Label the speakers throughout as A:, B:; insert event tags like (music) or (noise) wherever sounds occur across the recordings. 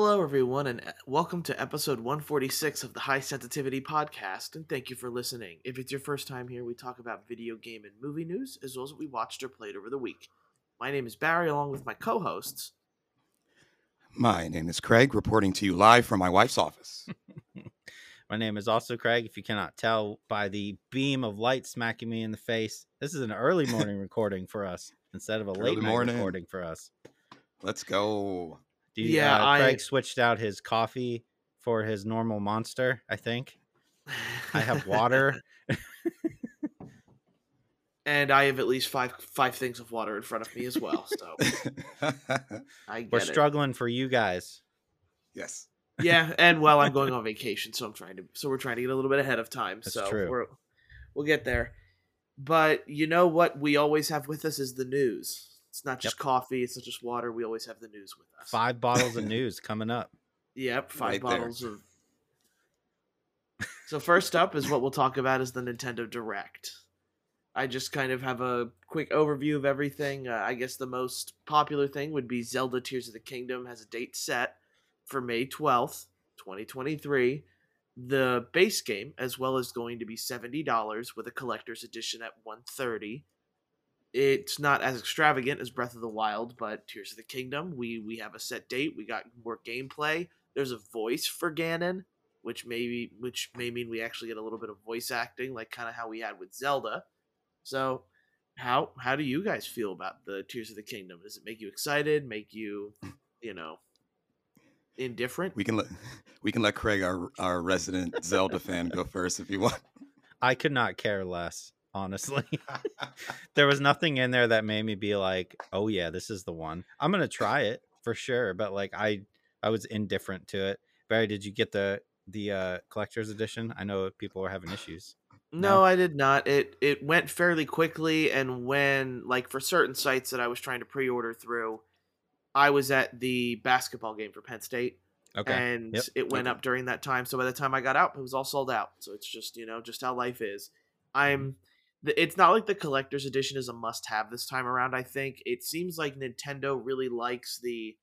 A: Hello, everyone, and uh, welcome to episode 146 of the High Sensitivity Podcast, and thank you for listening. If it's your first time here, we talk about video game and movie news, as well as what we watched or played over the week. My name is Barry, along with my co hosts.
B: My name is Craig, reporting to you live from my wife's office. (laughs)
C: My name is also Craig. If you cannot tell by the beam of light smacking me in the face, this is an early (laughs) morning recording for us instead of a
B: Early
C: late night
B: morning.
C: recording for us.
B: Let's go.
C: Do you,
A: Yeah,
C: uh,
A: I-
C: Craig switched out his coffee for his normal monster, I think. I have water. (laughs)
A: and I have at least five five things of water in front of me as well, so (laughs) I get
C: We're
A: it.
C: struggling for you guys.
B: yes.
A: yeah, and well, I'm going on (laughs) vacation, so I'm trying to. So we're trying to get a little bit ahead of time.
C: That's
A: so
C: true.
A: we're we'll get there. But you know what we always have with us is the news. It's not just coffee. It's not just water. We always have the news with us.
C: Five bottles of (laughs) news coming up.
A: Yep, five
B: Right there.
A: bottles of. (laughs) So first up is what we'll talk about is the Nintendo Direct. I just kind of have a quick overview of everything. Uh, I guess the most popular thing would be Zelda Tears of the Kingdom has a date set for May 12th, 2023. The base game as well is going to be $70 with a collector's edition at 130. It's not as extravagant as Breath of the Wild, but Tears of the Kingdom, we we have a set date, we got more gameplay. There's a voice for Ganon, which maybe which may mean we actually get a little bit of voice acting like kind of how we had with Zelda. So, how how do you guys feel about the Tears of the Kingdom? Does it make you excited? Make you, you know, indifferent?
B: We can let (laughs) we can let Craig, our our resident Zelda fan, go first if you want.
C: I could not care less, honestly. (laughs) (laughs) there was nothing in there that made me be like, "Oh yeah, this is the one." I'm gonna try it for sure, but like I, I was indifferent to it. Barry, did you get the the uh, collector's edition? I know people are having issues.
A: No,
C: No?
A: I did not. It it went fairly quickly, and when like for certain sites that I was trying to pre-order through, I was at the basketball game for Penn State,
C: Okay,
A: and
C: Yep.
A: it went
B: Okay.
A: up during that time. So by the time I got out, it was all sold out. So it's just you know just how life is. I'm. The- It's not like the collector's edition is a must-have this time around. I think it seems like Nintendo really likes the,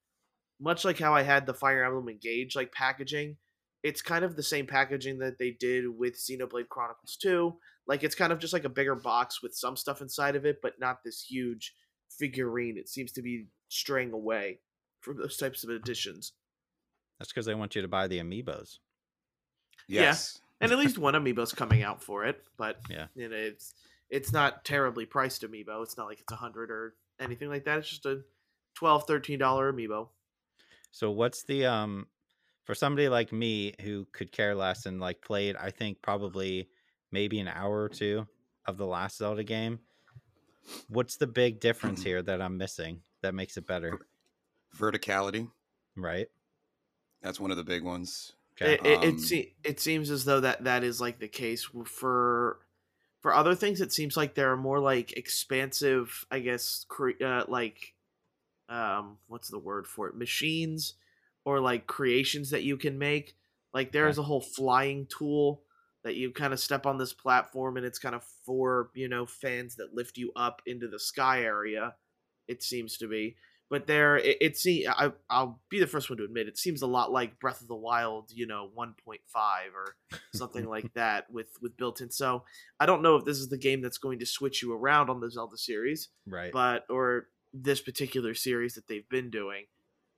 A: much like how I had the Fire Emblem Engage like packaging. It's kind of the same packaging that they did with Xenoblade Chronicles 2. Like it's kind of just like a bigger box with some stuff inside of it, but not this huge figurine. It seems to be straying away from those types of editions.
C: that's because they want you to buy the amiibos.
A: Yeah.
B: Yes.
A: and at least one amiibo's coming out for it. But
C: Yeah.
A: you know, it's it's not terribly priced amiibo. It's not like it's a hundred or anything like that. It's just a 12 13 dollar amiibo.
C: So what's the um for somebody like me who could care less and like played, I think probably maybe an hour or two of the last Zelda game. What's the big difference (clears throat) here that I'm missing that makes it better?
B: Verticality.
C: Right?
B: That's one of the big ones.
C: Okay.
A: It it,
B: Um,
A: it, se- it seems as though that that is like the case for for other things. It seems like there are more like expansive, I guess, cre- uh, like um, what's the word for it? Machines or like creations that you can make. Like there's a whole flying tool that you kind of step on this platform and it's kind of for you know fans that lift you up into the sky area. It seems to be but there it, it see I, i'll be the first one to admit it seems a lot like breath of the wild you know 1.5 or something like (laughs) that with with built in so i don't know if this is the game that's going to switch you around on the zelda series
C: right.
A: but or this particular series that they've been doing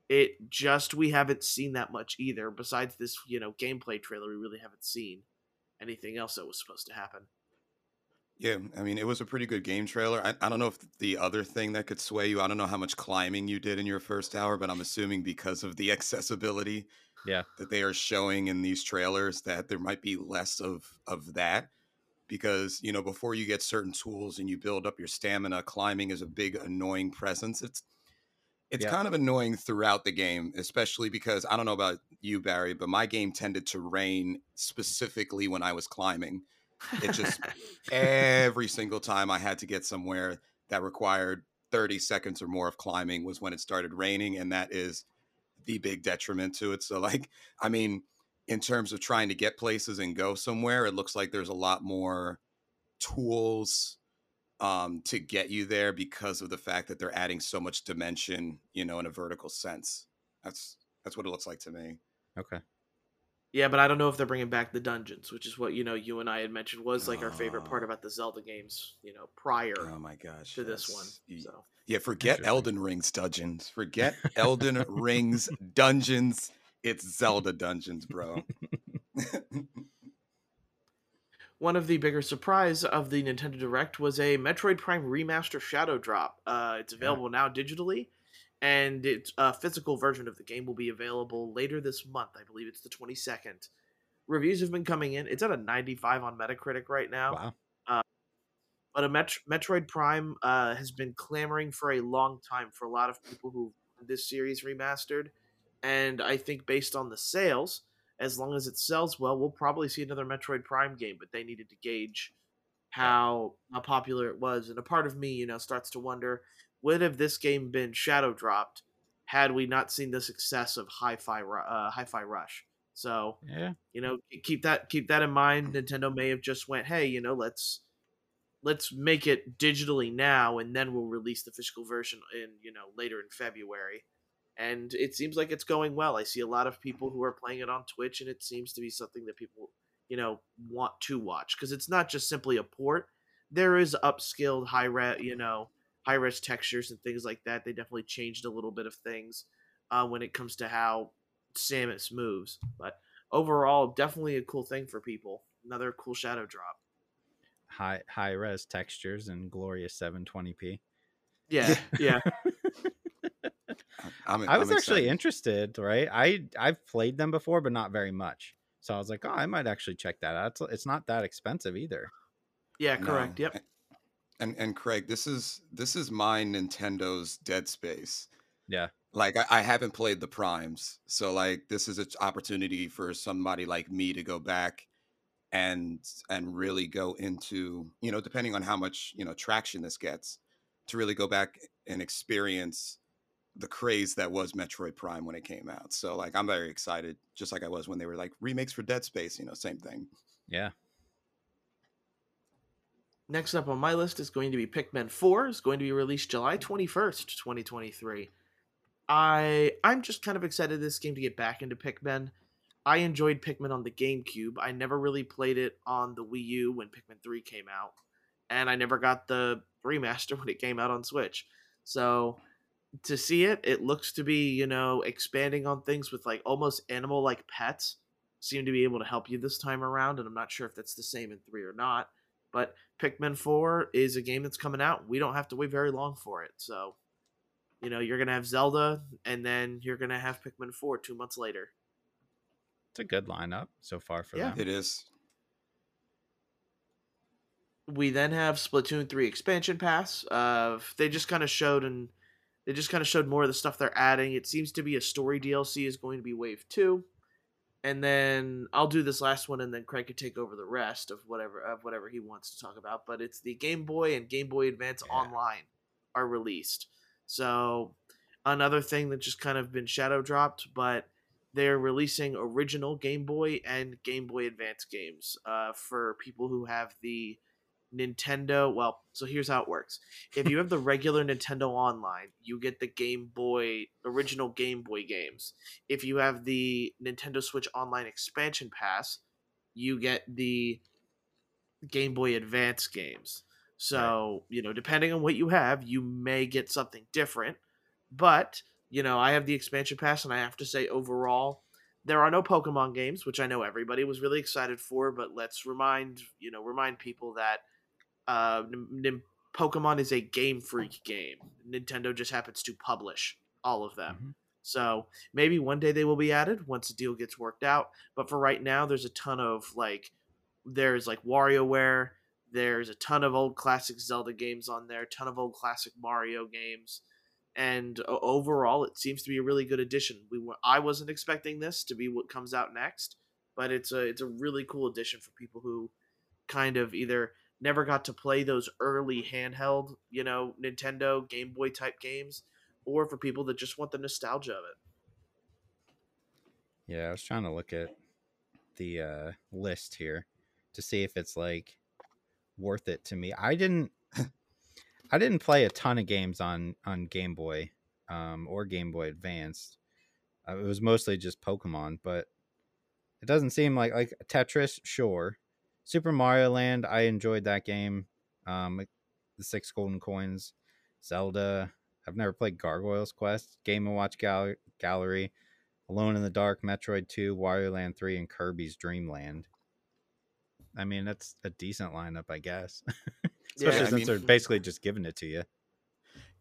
A: it just we haven't seen that much either besides this you know gameplay trailer we really haven't seen anything else that was supposed to happen
B: Yeah, I mean, it was a pretty good game trailer. I, I don't know if the other thing that could sway you, I don't know how much climbing you did in your first hour, but I'm assuming because of the (laughs) accessibility
C: Yeah.
B: that they are showing in these trailers that there might be less of of that because, you know, before you get certain tools and you build up your stamina, climbing is a big annoying presence. It's it's
C: Yeah.
B: kind of annoying throughout the game, especially because I don't know about you, Barry, but my game tended to rain specifically when I was climbing. It just (laughs) every single time I had to get somewhere that required 30 seconds or more of climbing was when it started raining. And that is the big detriment to it. So, like, I mean, in terms of trying to get places and go somewhere, it looks like there's a lot more tools um, to get you there because of the fact that they're adding so much dimension, you know, in a vertical sense. That's That's what it looks like to me.
C: Okay.
A: Yeah, but I don't know if they're bringing back the dungeons, which is what you know you and I had mentioned was like our favorite part
B: Oh.
A: about the Zelda games. You know, prior
B: Oh my gosh.
A: to this one. So
B: Yeah, forget
C: Interesting.
B: Elden Ring's dungeons. Forget (laughs) Elden Ring's dungeons. It's Zelda dungeons, bro. (laughs)
A: one of the bigger surprise of the Nintendo Direct was a Metroid Prime Remaster Shadow Drop. Uh, it's available now digitally, and its a physical version of the game will be available later this month. I believe it's the twenty second. Reviews have been coming in. It's at a ninety five on Metacritic right now.
C: Wow.
A: but a Met- Metroid Prime uh, has been clamoring for a long time for a lot of people who this series remastered, and I think based on the sales, as long as it sells well, we'll probably see another Metroid Prime game. But they needed to gauge how how popular it was, and a part of me, you know, starts to wonder: would have this game been shadow dropped had we not seen the success of Hi-Fi uh, Hi-Fi Rush? So
C: Yeah.
A: you know keep that keep that in mind nintendo may have just went hey you know let's let's make it digitally now and then we'll release the physical version in you know later in february and it seems like it's going well i see a lot of people who are playing it on twitch and it seems to be something that people you know want to watch because it's not just simply a port there is upscaled high re you know high res textures and things like that they definitely changed a little bit of things uh, when it comes to how samus moves but overall definitely a cool thing for people another cool shadow drop
C: High high res textures and glorious 720p.
A: yeah yeah (laughs)
B: I'm,
C: I was
B: I'm
C: actually interested, right? I I've played them before, but not very much. So I was like, oh, I might actually check that out. It's, it's not that expensive either.
A: yeah correct
B: No.
A: yep
B: And and Craig, this is this is my Nintendo's Dead Space.
C: Yeah.
B: Like I, I haven't played the primes, so like this is an opportunity for somebody like me to go back and and really go into you know depending on how much you know traction this gets to really go back and experience the craze that was Metroid Prime when it came out. So like I'm very excited, just like I was when they were like remakes for Dead Space. You know, same thing.
C: Yeah.
A: Next up on my list is going to be pikmin 4 is going to be released july 21st 2023 i i'm just kind of excited this game to get back into pikmin. I enjoyed pikmin on the gamecube. I never really played it on the wii u when pikmin 3 came out and i never got the remaster (laughs) when it came out on switch. So to see it it looks to be you know expanding on things with like almost animal like pets seem to be able to help you this time around and i'm not sure if that's the same in 3 or not but Pikmin 4 is a game that's coming out. We don't have to wait very long for it. So, you know, you're going to have Zelda and then you're going to have Pikmin 4 two months later.
C: It's a good lineup so far for
A: Yeah.
C: them.
B: It is.
A: We then have Splatoon 3 expansion pass. Uh, they just kind of showed and they just kind of showed more of the stuff they're adding. It seems to be a story DLC is going to be Wave 2. And then I'll do this last one and then Craig could take over the rest of whatever of whatever he wants to talk about, but it's the Game Boy and Game Boy Advance
C: Yeah.
A: online are released. So another thing that just kind of been shadow dropped, but they're releasing original Game Boy and Game Boy Advance games uh, for people who have the Nintendo. Well, so here's how it works. If you have the regular Nintendo Online, you get the Game Boy original Game Boy games. If you have the Nintendo Switch Online expansion pass, you get the Game Boy Advance games. So, you know, depending on what you have, you may get something different. But, you know, I have the expansion pass, and I have to say, overall, there are no Pokemon games, which I know everybody was really excited for. But let's remind, you know, remind people that uh, Nim- Pokemon is a Game Freak game. Nintendo just happens to publish all of them.
C: Mhm.
A: So maybe one day they will be added once the deal gets worked out. But for right now, there's a ton of like, there's like WarioWare. There's a ton of old classic Zelda games on there. ton of old classic Mario games. And overall, it seems to be a really good addition. We were, I wasn't expecting this to be what comes out next, but it's a it's a really cool addition for people who kind of either never got to play those early handheld, you know, Nintendo Game Boy type games, or for people that just want the nostalgia of it.
C: Yeah, I was trying to look at the uh, list here to see if it's like worth it to me. I didn't (laughs) I didn't play a ton of games on on Game Boy um, or Game Boy Advanced. Uh, it was mostly just Pokemon, but it doesn't seem like like Tetris. Sure, Super Mario Land. I enjoyed that game. Um, the six golden coins, Zelda. I've never played Gargoyles Quest, Game and Watch Gal- Gallery, Alone in the Dark, Metroid Two, Wario Land Three, and Kirby's Dream Land. I mean, that's a decent lineup, I guess. (laughs) Especially
B: Yeah, I
C: since
B: mean-
C: they're basically just giving it to you.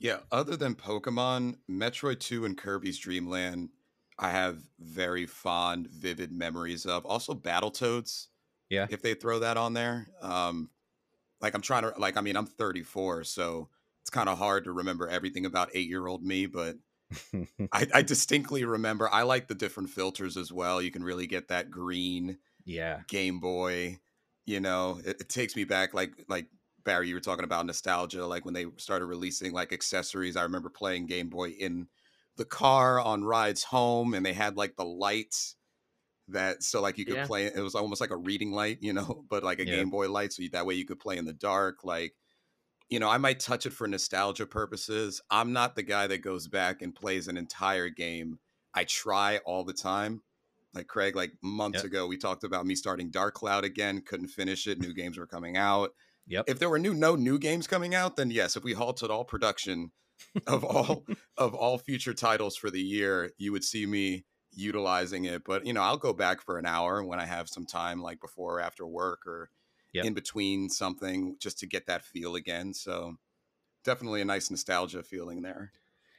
B: Yeah, other than Pokemon, Metroid 2 and Kirby's Dream Land, I have very fond, vivid memories of. Also, Battletoads.
C: Yeah.
B: If they throw that on there. Um, like, I'm trying to, like, I mean, I'm 34, so it's kind of hard to remember everything about eight year old me, but (laughs) I, I distinctly remember. I like the different filters as well. You can really get that green
C: yeah,
B: Game Boy. You know, it, it takes me back, like like Barry, you were talking about nostalgia, like when they started releasing like accessories. I remember playing Game Boy in the car on rides home, and they had like the lights that so like you could
A: Yeah.
B: play. It was almost like a reading light, you know, (laughs) but like a
C: Yeah.
B: Game Boy light, so you, that way you could play in the dark. Like, you know, I might touch it for nostalgia purposes. I'm not the guy that goes back and plays an entire game. I try all the time. Like Craig, like months
C: Yep.
B: ago, we talked about me starting Dark Cloud again. Couldn't finish it. New games were coming out.
C: yep.
B: If there were new no new games coming out, then yes. If we halted all production of all (laughs) of all future titles for the year, you would see me utilizing it. But you know, I'll go back for an hour when I have some time, like before or after work or
C: Yep.
B: in between something, just to get that feel again. So definitely a nice nostalgia feeling there.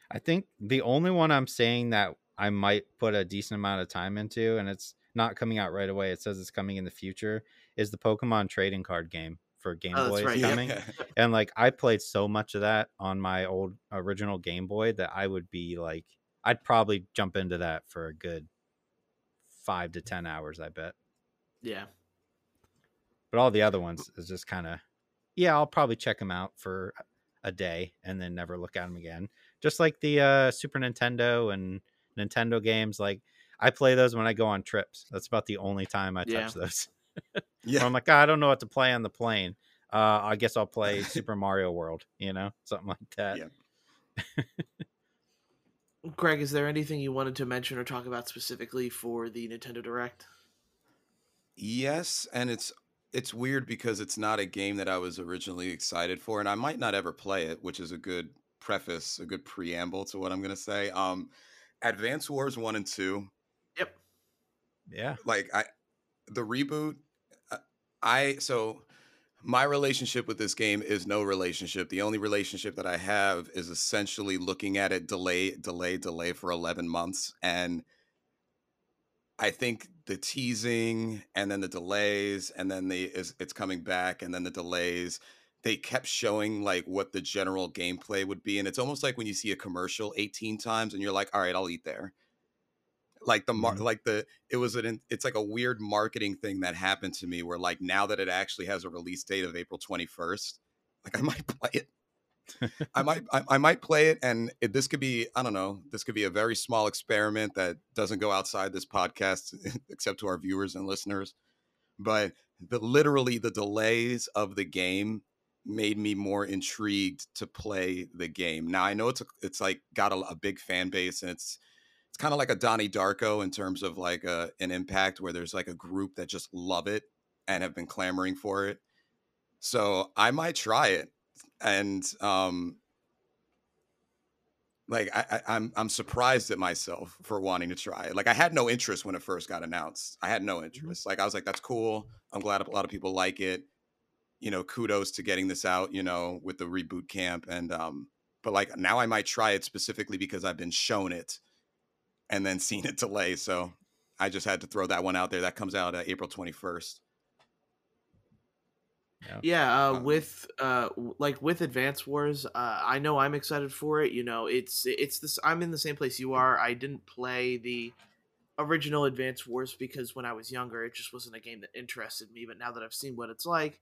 C: I think the only one I'm saying that I might put a decent amount of time into, and it's not coming out right away. It says it's coming in the future. Is the Pokemon trading card game for Game
A: Oh,
C: Boy is
A: right, yeah.
C: coming? (laughs) And like I played so much of that on my old original Game Boy that I would be like, I'd probably jump into that for a good five to ten hours. I bet.
A: Yeah.
C: But all the other ones is just kind of, yeah, I'll probably check them out for a day and then never look at them again. Just like the uh, Super Nintendo and Nintendo games, like I play those when I go on trips. That's about the only time I touch
A: Yeah.
C: those. (laughs)
B: Yeah.
C: I'm like, "Ah, I don't know what to play on the plane. Uh, I guess I'll play Super Mario World, you know, something like that.
B: Yeah. (laughs)
A: Greg, is there anything you wanted to mention or talk about specifically for the Nintendo Direct?
B: Yes, and it's it's weird because it's not a game that I was originally excited for, and I might not ever play it, which is a good preface, a good preamble to what I'm gonna say. Um, Advance Wars one and two,
A: Yep.
C: Yeah.
B: like I, the reboot, uh, I so my relationship with this game is no relationship. The only relationship that I have is essentially looking at it delay, delay, delay for 11 months. And I think the teasing and then the delays and then the is it's coming back and then the delays they kept showing like what the general gameplay would be and it's almost like when you see a commercial 18 times and you're like all right I'll eat there like the mar-
C: Mhm.
B: like the it was an it's like a weird marketing thing that happened to me where like now that it actually has a release date of April 21st like I (laughs) might play it I might I, I might play it and it, this could be I don't know this could be a very small experiment that doesn't go outside this podcast (laughs) except to our viewers and listeners but the literally the delays of the game made me more intrigued to play the game now I know it's a, it's like got a, a big fan base and it's it's kind of like a Donnie Darko in terms of like a, an impact where there's like a group that just love it and have been clamoring for it. So I might try it and um like I, I i'm i'm surprised at myself for wanting to try it. Like i had no interest when it first got announced. I had no interest. Like i was like that's cool. I'm glad a lot of people like it. You know kudos to getting this out you know with the Re-Boot Camp and um but like now i might try it specifically because i've been shown it and then seen it delay so i just had to throw that one out there that comes out uh, april 21st
A: Yeah, uh,
B: Um,
A: with uh, like with Advance Wars, uh, I know I'm excited for it. You know, it's it's this. I'm in the same place you are. I didn't play the original Advance Wars because when I was younger, it just wasn't a game that interested me. But now that I've seen what it's like,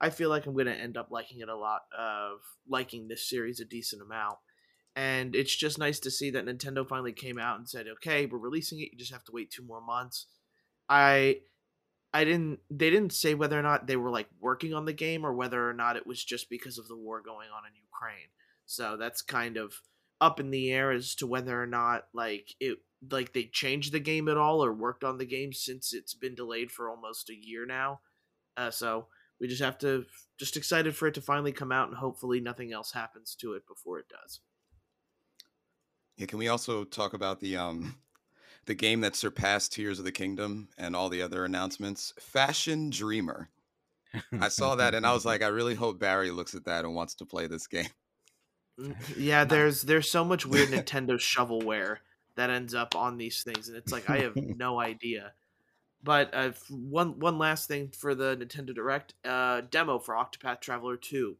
A: I feel like I'm going to end up liking it a lot. Of liking this series a decent amount, and it's just nice to see that Nintendo finally came out and said, "Okay, we're releasing it. You just have to wait two more months." I I didn't they didn't say whether or not they were like working on the game or whether or not it was just because of the war going on in Ukraine. So that's kind of up in the air as to whether or not like it like they changed the game at all or worked on the game since it's been delayed for almost a year now. Uh, so we just have to just excited for it to finally come out and hopefully nothing else happens to it before it does.
B: Yeah, can we also talk about the um the game that surpassed Tears of the Kingdom and all the other announcements? Fashion Dreamer. I saw that and I was like, (laughs) I really hope Barry looks at that and wants to play this game.
A: Mm, yeah, (laughs) there's there's so much weird Nintendo (laughs) shovelware that ends up on these things, and it's like I have no idea. But uh, one one last thing for the Nintendo Direct uh, demo for Octopath Traveler 2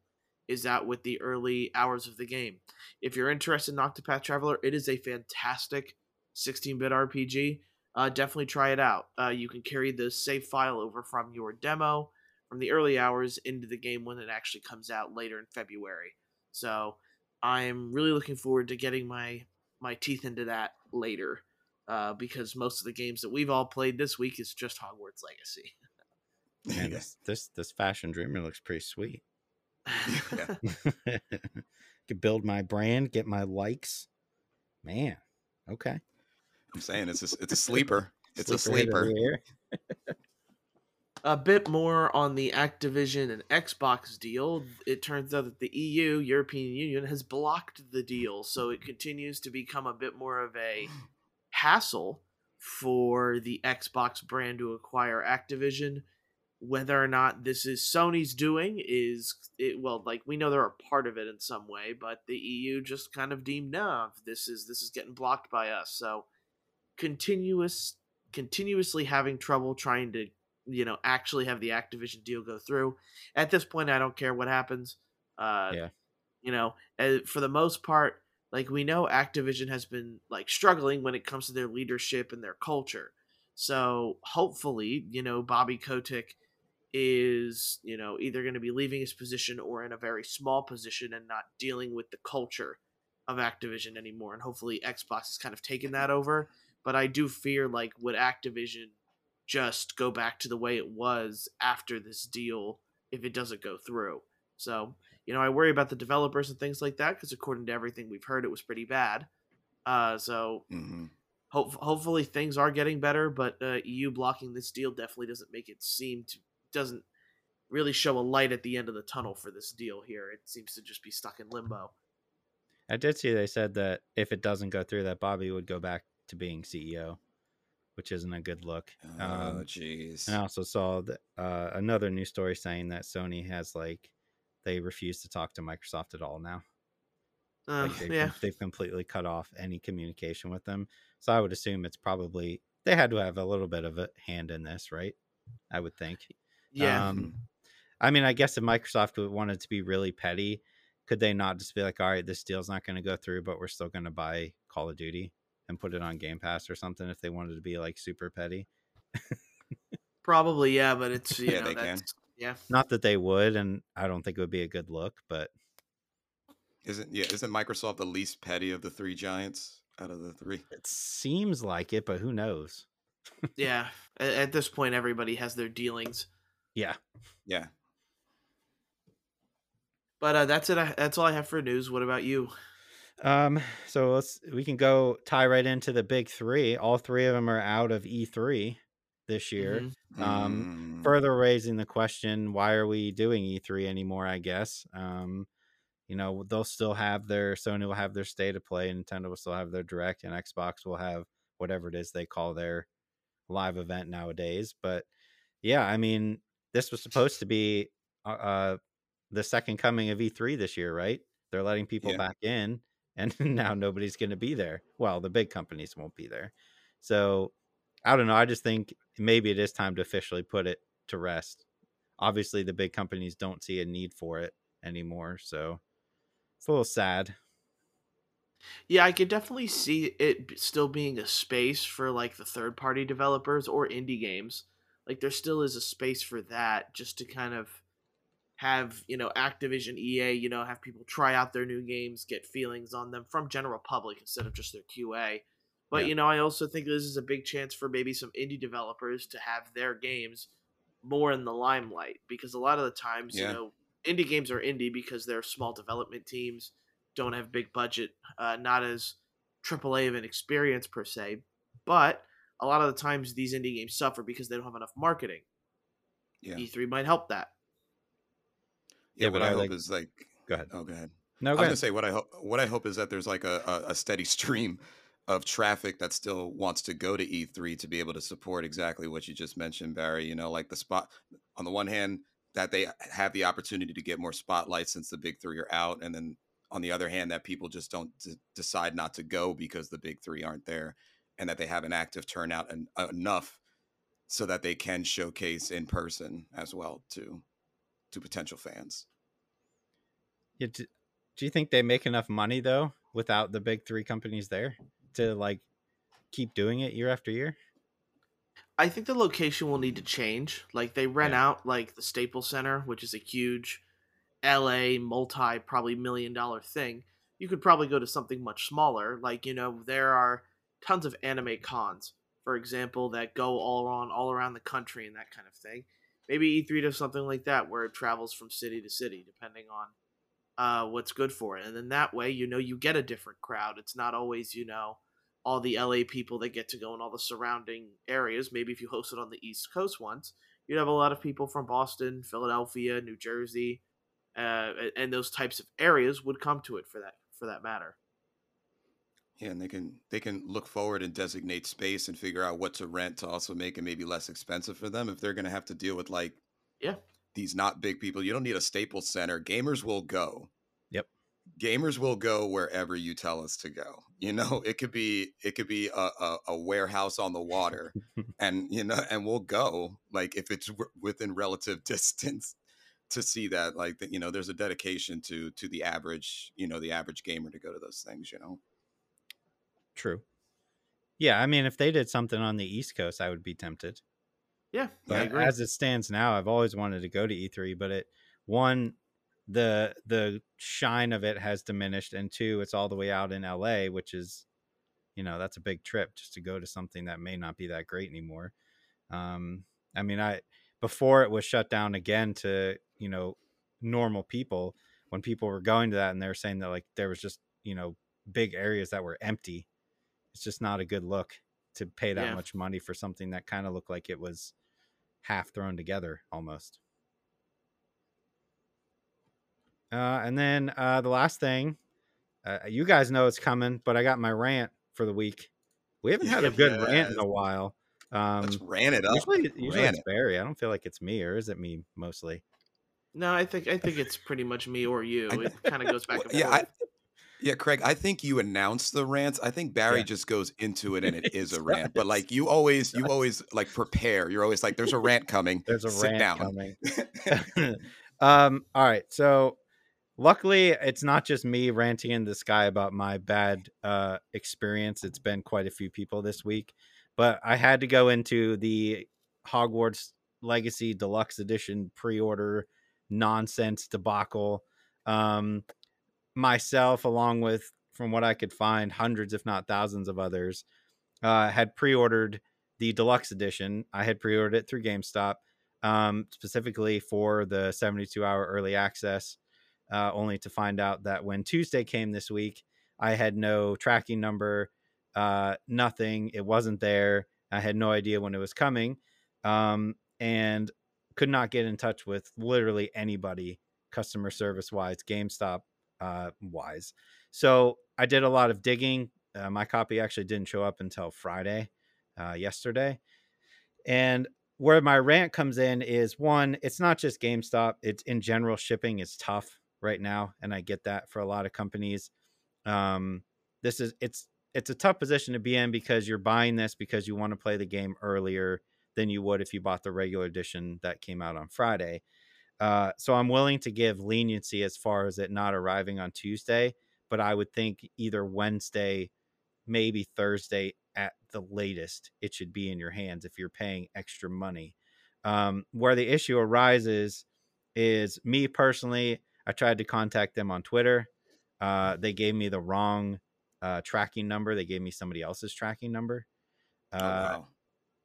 A: is out with the early hours of the game. If you're interested in Octopath Traveler, it is a fantastic 16-bit RPG. Uh, definitely try it out. Uh, you can carry the save file over from your demo from the early hours into the game when it actually comes out later in February. So I'm really looking forward to getting my my teeth into that later uh, because most of the games that we've all played this week is just Hogwarts Legacy. (laughs)
C: Man, this, this this fashion dreamer looks pretty sweet.
B: Yeah. (laughs)
C: Could build my brand, get my likes. Man, okay.
B: I'm saying it's a, it's a sleeper. It's a
C: Sleeper hit of
B: sleeper. (laughs)
A: a bit more on the Activision and Xbox deal. It turns out that the EU, European Union, has blocked the deal, so it continues to become a bit more of a hassle for the Xbox brand to acquire Activision. Whether or not this is Sony's doing is it well, like we know they're a part of it in some way, but the EU just kind of deemed no, this is this is getting blocked by us. So continuous continuously having trouble trying to you know actually have the Activision deal go through. At this point, I don't care what happens. Uh,
C: Yeah.
A: You know, uh, for the most part, like we know Activision has been like struggling when it comes to their leadership and their culture. So hopefully, you know, Bobby Kotick is, you know, either going to be leaving his position or in a very small position and not dealing with the culture of Activision anymore. And hopefully Xbox has kind of taken that over. But I do fear like would Activision just go back to the way it was after this deal if it doesn't go through. So, you know, I worry about the developers and things like that because according to everything we've heard, it was pretty bad. Uh, so
B: hmm
A: hope, hopefully things are getting better, but uh, EU blocking this deal definitely doesn't make it seem to doesn't really show a light at the end of the tunnel for this deal here. It seems to just be stuck in limbo.
C: I did see they said that if it doesn't go through, that Bobby would go back to being CEO, which isn't a good look.
B: Oh,
C: Um,
B: jeez.
C: and I also saw that, uh, another news story saying that Sony has like they refuse to talk to Microsoft at all now.
A: Uh,
C: Like they've,
A: yeah,
C: they've completely cut off any communication with them. So I would assume it's probably they had to have a little bit of a hand in this, right? I would think.
A: Yeah.
C: Um, I mean, I guess if Microsoft wanted to be really petty, could they not just be like, all right, this deal's not going to go through, but we're still going to buy Call of Duty and put it on Game Pass or something if they wanted to be like super petty?
A: Probably, yeah, but it's (laughs) you
B: Yeah,
A: know,
B: they can.
A: yeah.
C: Not that they would, and I don't think it would be a good look, but
B: Isn't yeah? Isn't Microsoft the least petty of the three giants out of the three?
C: it seems like it, but who knows?
A: Yeah, at, at this point, everybody has their dealings.
C: Yeah.
B: Yeah.
A: But uh, that's it. I, that's all I have for news. What about you?
C: Um, so let's we can go tie right into the big three. All three of them are out of E3 this year.
A: Mhm.
C: Um,
B: Mm,
C: further raising the question why are we doing e3 anymore i guess um you know they'll still have their sony will have their state of play nintendo will still have their direct and xbox will have whatever it is they call their live event nowadays but yeah i mean this was supposed to be uh, uh the second coming of e3 this year right they're letting people
B: Yeah.
C: back in and (laughs) now nobody's going to be there well the big companies won't be there so I don't know. I just think maybe it is time to officially put it to rest. Obviously, the big companies don't see a need for it anymore, so it's a little sad.
A: Yeah, I could definitely see it still being a space for like the third party developers or indie games. Like there still is a space for that just to kind of have, you know, Activision, EA, you know, have people try out their new games, get feelings on them from general public instead of just their QA. But
B: Yeah.
A: you know, I also think this is a big chance for maybe some indie developers to have their games more in the limelight because a lot of the times,
B: Yeah.
A: you know, indie games are indie because they're small development teams don't have big budget, uh, not as AAA of an experience per se, but a lot of the times these indie games suffer because they don't have enough marketing.
B: Yeah.
A: E3 might help that.
B: Yeah,
C: Yeah,
B: what
C: but
B: I
C: I
B: hope
C: like-
B: is like
C: Go ahead.
B: oh go ahead.
C: No,
B: I
C: go
B: was
C: ahead.
B: gonna say what I hope what I hope is that there's like a, a, a steady (laughs) stream of traffic that still wants to go to E3 to be able to support exactly what you just mentioned, Barry. You know, like the spot on the one hand that they have the opportunity to get more spotlight since the big three are out, and then on the other hand that people just don't d- decide not to go because the big three aren't there, and that they have an active turnout and uh, enough so that they can showcase in person as well to to potential fans.
C: Yeah, do, do you think they make enough money though without the big three companies there to like keep doing it year after year?
A: I think the location will need to change. Like they rent
C: Yeah.
A: out like the Staples Center, which is a huge LA multi probably million dollar thing. You could probably go to something much smaller. Like, you know, there are tons of anime cons, for example, that go all around all around the country and that kind of thing. Maybe E3 does something like that where it travels from city to city depending on uh, what's good for it. And then that way, you know, you get a different crowd. It's not always, you know, all the LA people that get to go in all the surrounding areas. Maybe if you host it on the East Coast once, you'd have a lot of people from Boston, Philadelphia, New Jersey, uh, and those types of areas would come to it for that for that matter.
B: Yeah, and they can they can look forward and designate space and figure out what to rent to also make it maybe less expensive for them if they're going to have to deal with like
A: Yeah.
B: these not big people. You don't need a Staples Center. Gamers will go.
C: Yep.
B: Gamers will go wherever you tell us to go. You know, it could be it could be a, a, a warehouse on the water, (laughs) and you know, and we'll go like if it's w- within relative (laughs) distance to see that. Like that, you know, there's a dedication to to the average you know the average gamer to go to those things. You know.
C: True. Yeah, I mean, if they did something on the East Coast, I would be tempted.
A: Yeah, I
C: But
A: agree.
C: as it stands now, I've always wanted to go to E3, but it one the the shine of it has diminished, and two, it's all the way out in LA, which is you know that's a big trip just to go to something that may not be that great anymore. Um, I mean, I before it was shut down again to you know normal people when people were going to that and they were saying that like there was just you know big areas that were empty. It's just not a good look to pay that
A: Yeah.
C: much money for something that kind of looked like it was half thrown together almost. Uh, and then uh, the last thing, uh, you guys know it's coming, but I got my rant for the week. We haven't had a good rant in a while. Um,
B: Let's ran it up.
C: usually, usually it's
B: it.
C: Barry. I don't feel like it's me, or is it me mostly?
A: no, I think I think it's pretty much me or you. It kind of goes back and
B: Well, yeah,
A: forth.
B: I, yeah, Craig. I think you announce the rants. I think Barry
C: Yeah.
B: just goes into it and it is a (laughs) rant. But like you always, you (laughs) always like prepare. You're always like, "There's a rant coming."
C: There's a
B: Sit
C: rant
B: down.
C: coming. (laughs) um, all right. So luckily it's not just me ranting in the sky about my bad uh experience. It's been quite a few people this week. But I had to go into the Hogwarts Legacy Deluxe Edition pre-order nonsense debacle. Um myself along with from what I could find hundreds if not thousands of others uh had pre-ordered the deluxe edition. I had pre-ordered it through GameStop um, specifically for the 72 hour early access, uh, only to find out that when Tuesday came this week, I had no tracking number, uh, nothing. It wasn't there. I had no idea when it was coming, um, and could not get in touch with literally anybody, customer service wise, GameStop uh, wise. So I did a lot of digging. Uh, my copy actually didn't show up until Friday, uh, yesterday. And where my rant comes in is one, it's not just GameStop, it's in general shipping is tough right now. And I get that for a lot of companies. Um, this is it's it's a tough position to be in because you're buying this because you want to play the game earlier than you would if you bought the regular edition that came out on Friday. Uh, so I'm willing to give leniency as far as it not arriving on Tuesday, but I would think either Wednesday, maybe Thursday at the latest, it should be in your hands if you're paying extra money. Um, where the issue arises is me personally, I tried to contact them on Twitter. Uh, they gave me the wrong uh, tracking number. They gave me somebody else's tracking number. Uh,
B: oh, wow.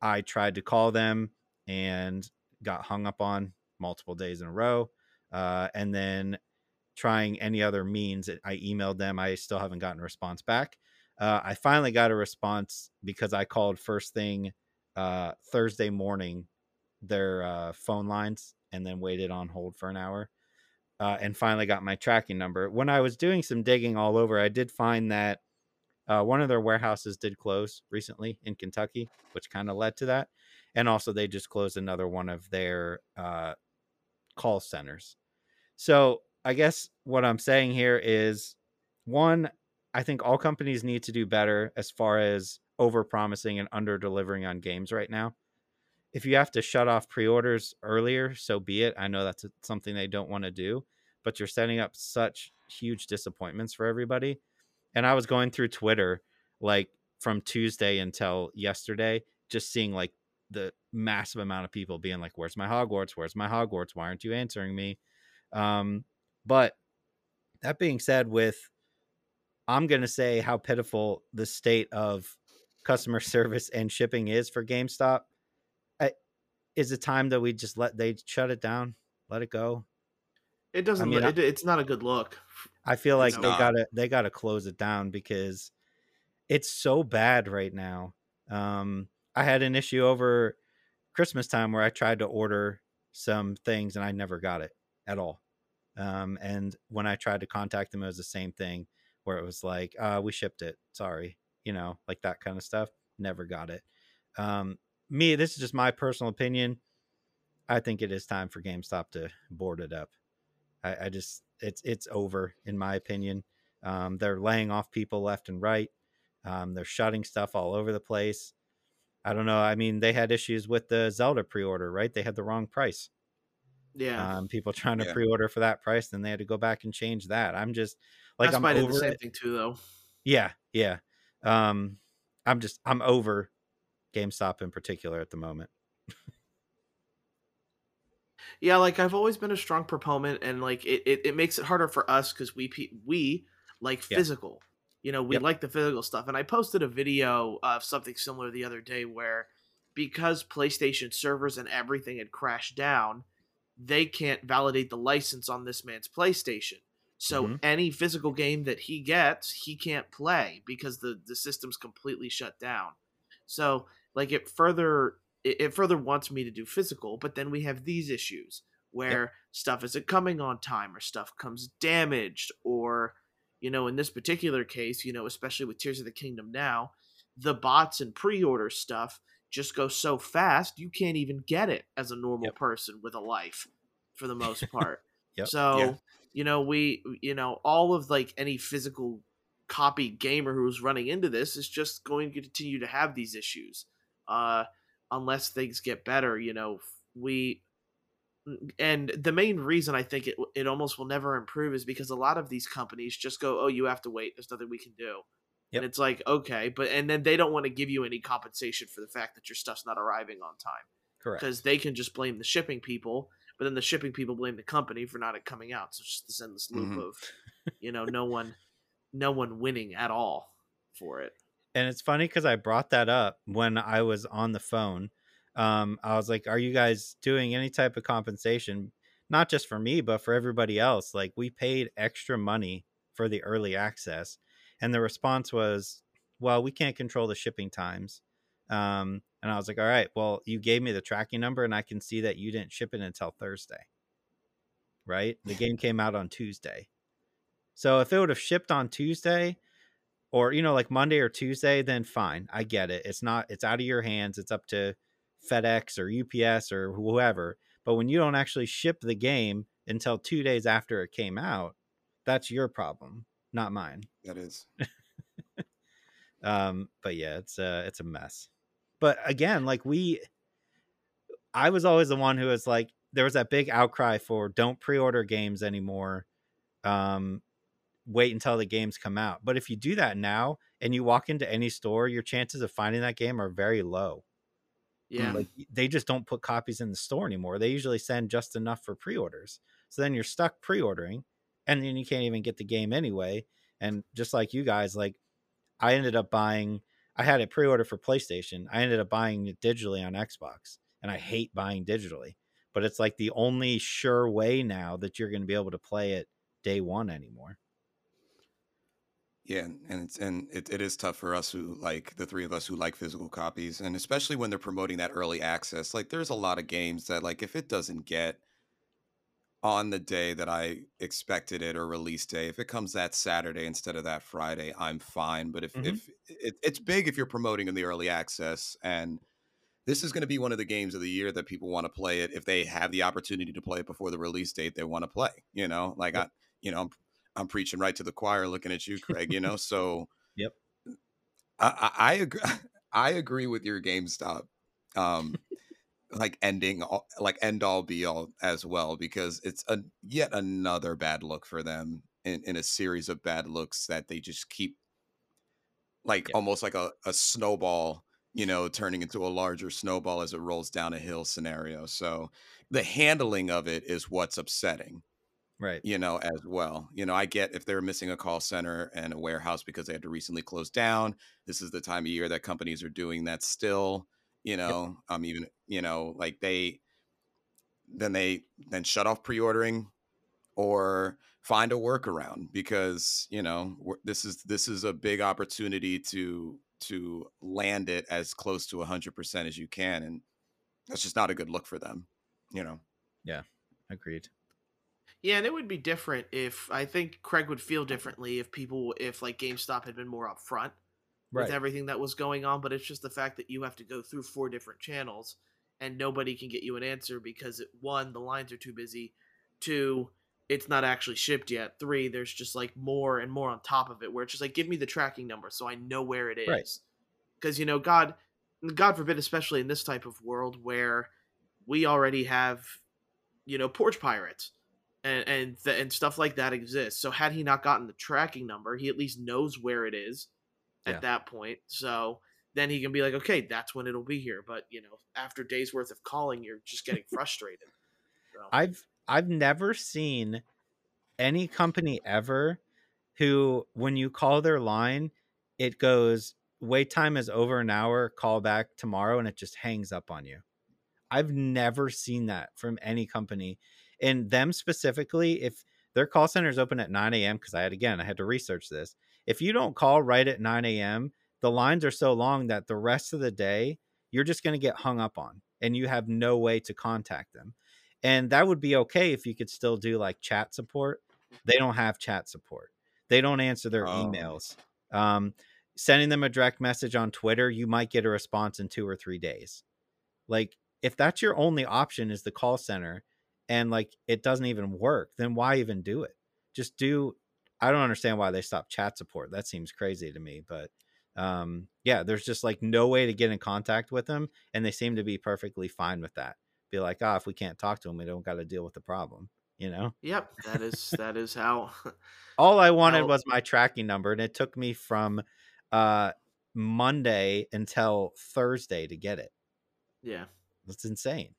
C: I tried to call them and got hung up on multiple days in a row. Uh, and then trying any other means. I emailed them. I still haven't gotten a response back. Uh, I finally got a response because I called first thing uh, Thursday morning their uh, phone lines and then waited on hold for an hour uh, and finally got my tracking number. When I was doing some digging all over, I did find that uh, one of their warehouses did close recently in Kentucky, which kind of led to that. And also, they just closed another one of their uh, call centers. So, I guess what I'm saying here is one, I think all companies need to do better as far as over promising and under delivering on games right now. If you have to shut off pre orders earlier, so be it. I know that's something they don't want to do, but you're setting up such huge disappointments for everybody. And I was going through Twitter like from Tuesday until yesterday, just seeing like the massive amount of people being like, Where's my Hogwarts? Where's my Hogwarts? Why aren't you answering me? Um, but that being said, with I'm going to say how pitiful the state of customer (laughs) service and shipping is for GameStop. I, is it time that we just let they shut it down, let it go?
A: It doesn't. I mean, it, it's not a good look.
C: I feel like they gotta they gotta close it down because it's so bad right now. Um, I had an issue over Christmas time where I tried to order some things and I never got it at all. Um, and when I tried to contact them, it was the same thing where it was like, uh, we shipped it. Sorry. You know, like that kind of stuff. Never got it. Um, me, this is just my personal opinion. I think it is time for GameStop to board it up. I, I just, it's, it's over in my opinion. Um, they're laying off people left and right. Um, they're shutting stuff all over the place. I don't know. I mean, they had issues with the Zelda pre-order, right? They had the wrong price.
A: Yeah.
C: Um, people trying to yeah. pre-order for that price, then they had to go back and change that. I'm just like
A: That's
C: I'm over
A: the same it. thing too, though.
C: Yeah, yeah. Um, I'm just I'm over GameStop in particular at the moment.
A: yeah, like I've always been a strong proponent, and like it, it, it makes it harder for us because we we like physical. You know, we yep. like the physical stuff, and I posted a video of something similar the other day where because PlayStation servers and everything had crashed down, they can't validate the license on this man's PlayStation. So mm-hmm. any physical game that he gets, he can't play because the the system's completely shut down. So like it further it, it further wants me to do physical, but then we have these issues where yep. stuff isn't coming on time or stuff comes damaged or you know in this particular case, you know, especially with Tears of the Kingdom now, the bots and pre-order stuff just go so fast you can't even get it as a normal yep. person with a life for the most part. (laughs) yep. So, yeah. you know, we you know, all of like any physical copy gamer who's running into this is just going to continue to have these issues. Uh unless things get better, you know, we and the main reason I think it it almost will never improve is because a lot of these companies just go, "Oh, you have to wait. There's nothing we can do." Yep. And it's like, okay, but and then they don't want to give you any compensation for the fact that your stuff's not arriving on time.
C: Correct.
A: Because they can just blame the shipping people, but then the shipping people blame the company for not it coming out. So it's just this endless loop mm-hmm. of, you know, no one, no one winning at all for it.
C: And it's funny because I brought that up when I was on the phone. Um, I was like, "Are you guys doing any type of compensation? Not just for me, but for everybody else. Like, we paid extra money for the early access." And the response was, well, we can't control the shipping times. Um, and I was like, all right, well, you gave me the tracking number and I can see that you didn't ship it until Thursday. Right? The game came out on Tuesday. So if it would have shipped on Tuesday or, you know, like Monday or Tuesday, then fine. I get it. It's not, it's out of your hands. It's up to FedEx or UPS or whoever. But when you don't actually ship the game until two days after it came out, that's your problem not mine.
B: That is. (laughs)
C: um, but yeah, it's a it's a mess. But again, like we, I was always the one who was like, there was that big outcry for don't pre-order games anymore. Um, wait until the games come out. But if you do that now and you walk into any store, your chances of finding that game are very low.
A: Yeah.
C: Like they just don't put copies in the store anymore. They usually send just enough for pre-orders. So then you're stuck pre-ordering and then you can't even get the game anyway. And just like you guys, like I ended up buying, I had it pre-order for PlayStation. I ended up buying it digitally on Xbox, and I hate buying digitally. But it's like the only sure way now that you're going to be able to play it day one anymore.
B: Yeah, and it's and it, it is tough for us who like the three of us who like physical copies, and especially when they're promoting that early access. Like, there's a lot of games that like if it doesn't get on the day that I expected it or release day, if it comes that Saturday instead of that Friday, I'm fine. But if
C: Mhm.
B: if it, it's big if you're promoting in the early access, and this is going to be one of the games of the year that people want to play it if they have the opportunity to play it before the release date. They want to play. You know, like. I, you know, I'm I'm preaching right to the choir, looking at you, Craig. You know, so
C: Yep.
B: I, I, I agree. (laughs) I agree with your GameStop, um, like ending, all, like end all be all as well, because it's a yet another bad look for them in, in a series of bad looks that they just keep, like
C: Yeah.
B: almost like a, a snowball, you know, turning into a larger snowball as it rolls down a hill scenario. So the handling of it is what's upsetting
C: Right.
B: you know, as well. You know, I get if they're missing a call center and a warehouse because they had to recently close down. This is the time of year that companies are doing that still. You know, um, even you know, like they then they then shut off pre-ordering or find a workaround because you know we're- this is this is a big opportunity to to land it as close to 100% as you can and that's just not a good look for them you know Yeah,
C: Agreed.
A: Yeah, and it would be different if I think Craig would feel mm-hmm. differently if people if like GameStop had been more upfront
C: Right.
A: with everything that was going on, but it's just the fact that you have to go through four different channels and nobody can get you an answer because it, one, the lines are too busy, two, it's not actually shipped yet, three, there's just like more and more on top of it where it's just like give me the tracking number so I know where it
C: Right.
A: Because you know, God God forbid, especially in this type of world where we already have, you know, porch pirates and and th- and stuff like that exists. So had he not gotten the tracking number, he at least knows where it is at
C: Yeah.
A: that point. So then he can be like, okay, that's when it'll be here. But you know, after days worth of calling, you're just getting (laughs) frustrated. So,
C: I've I've never seen any company ever who when you call their line, it goes wait time is over an hour, call back tomorrow, and it just hangs up on you. I've never seen that from any company. And them specifically, if their call center is open at 9 a.m., because I had again, I had to research this. If you don't call right at 9 a.m., the lines are so long that the rest of the day you're just going to get hung up on and you have no way to contact them. And that would be okay if you could still do like chat support. They don't have chat support. They don't answer their
B: Oh.
C: emails. Um, sending them a direct message on Twitter, you might get a response in two or three days. Like, if that's your only option is the call center and like it doesn't even work, then why even do it? Just do I don't understand why they stopped chat support. That seems crazy to me, but um yeah, there's just like no way to get in contact with them and they seem to be perfectly fine with that. Be like, "Ah, if we can't talk to them, we don't got to deal with the problem." You know?
A: yep, that is that is how. (laughs)
C: All I wanted
A: How-
C: was my tracking number, and it took me from uh, Monday until Thursday to get it.
A: yeah.
C: That's insane.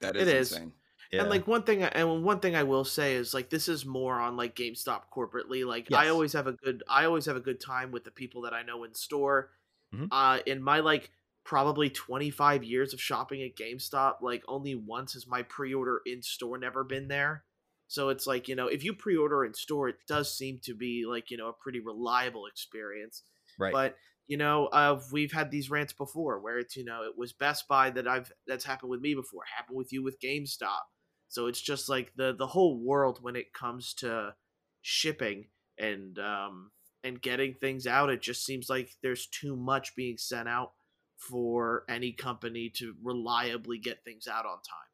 B: that
A: It
B: is
A: is.
B: insane
C: Yeah.
A: And like one thing, and one thing I will say is like this is more on like GameStop corporately. Like I always have a good, I always have a good time with the people that I know in store.
C: Mhm.
A: Uh, in my like probably 25 years of shopping at GameStop, like only once has my pre-order in store never been there. So it's like you know if you pre-order in store, it does seem to be like you know a pretty reliable experience.
C: right.
A: But you know, uh, we've had these rants before where it's you know it was Best Buy that I've that's happened with me before, happened with you with GameStop. So it's just like the the whole world when it comes to shipping and um and getting things out. It just seems like there's too much being sent out for any company to reliably get things out on time.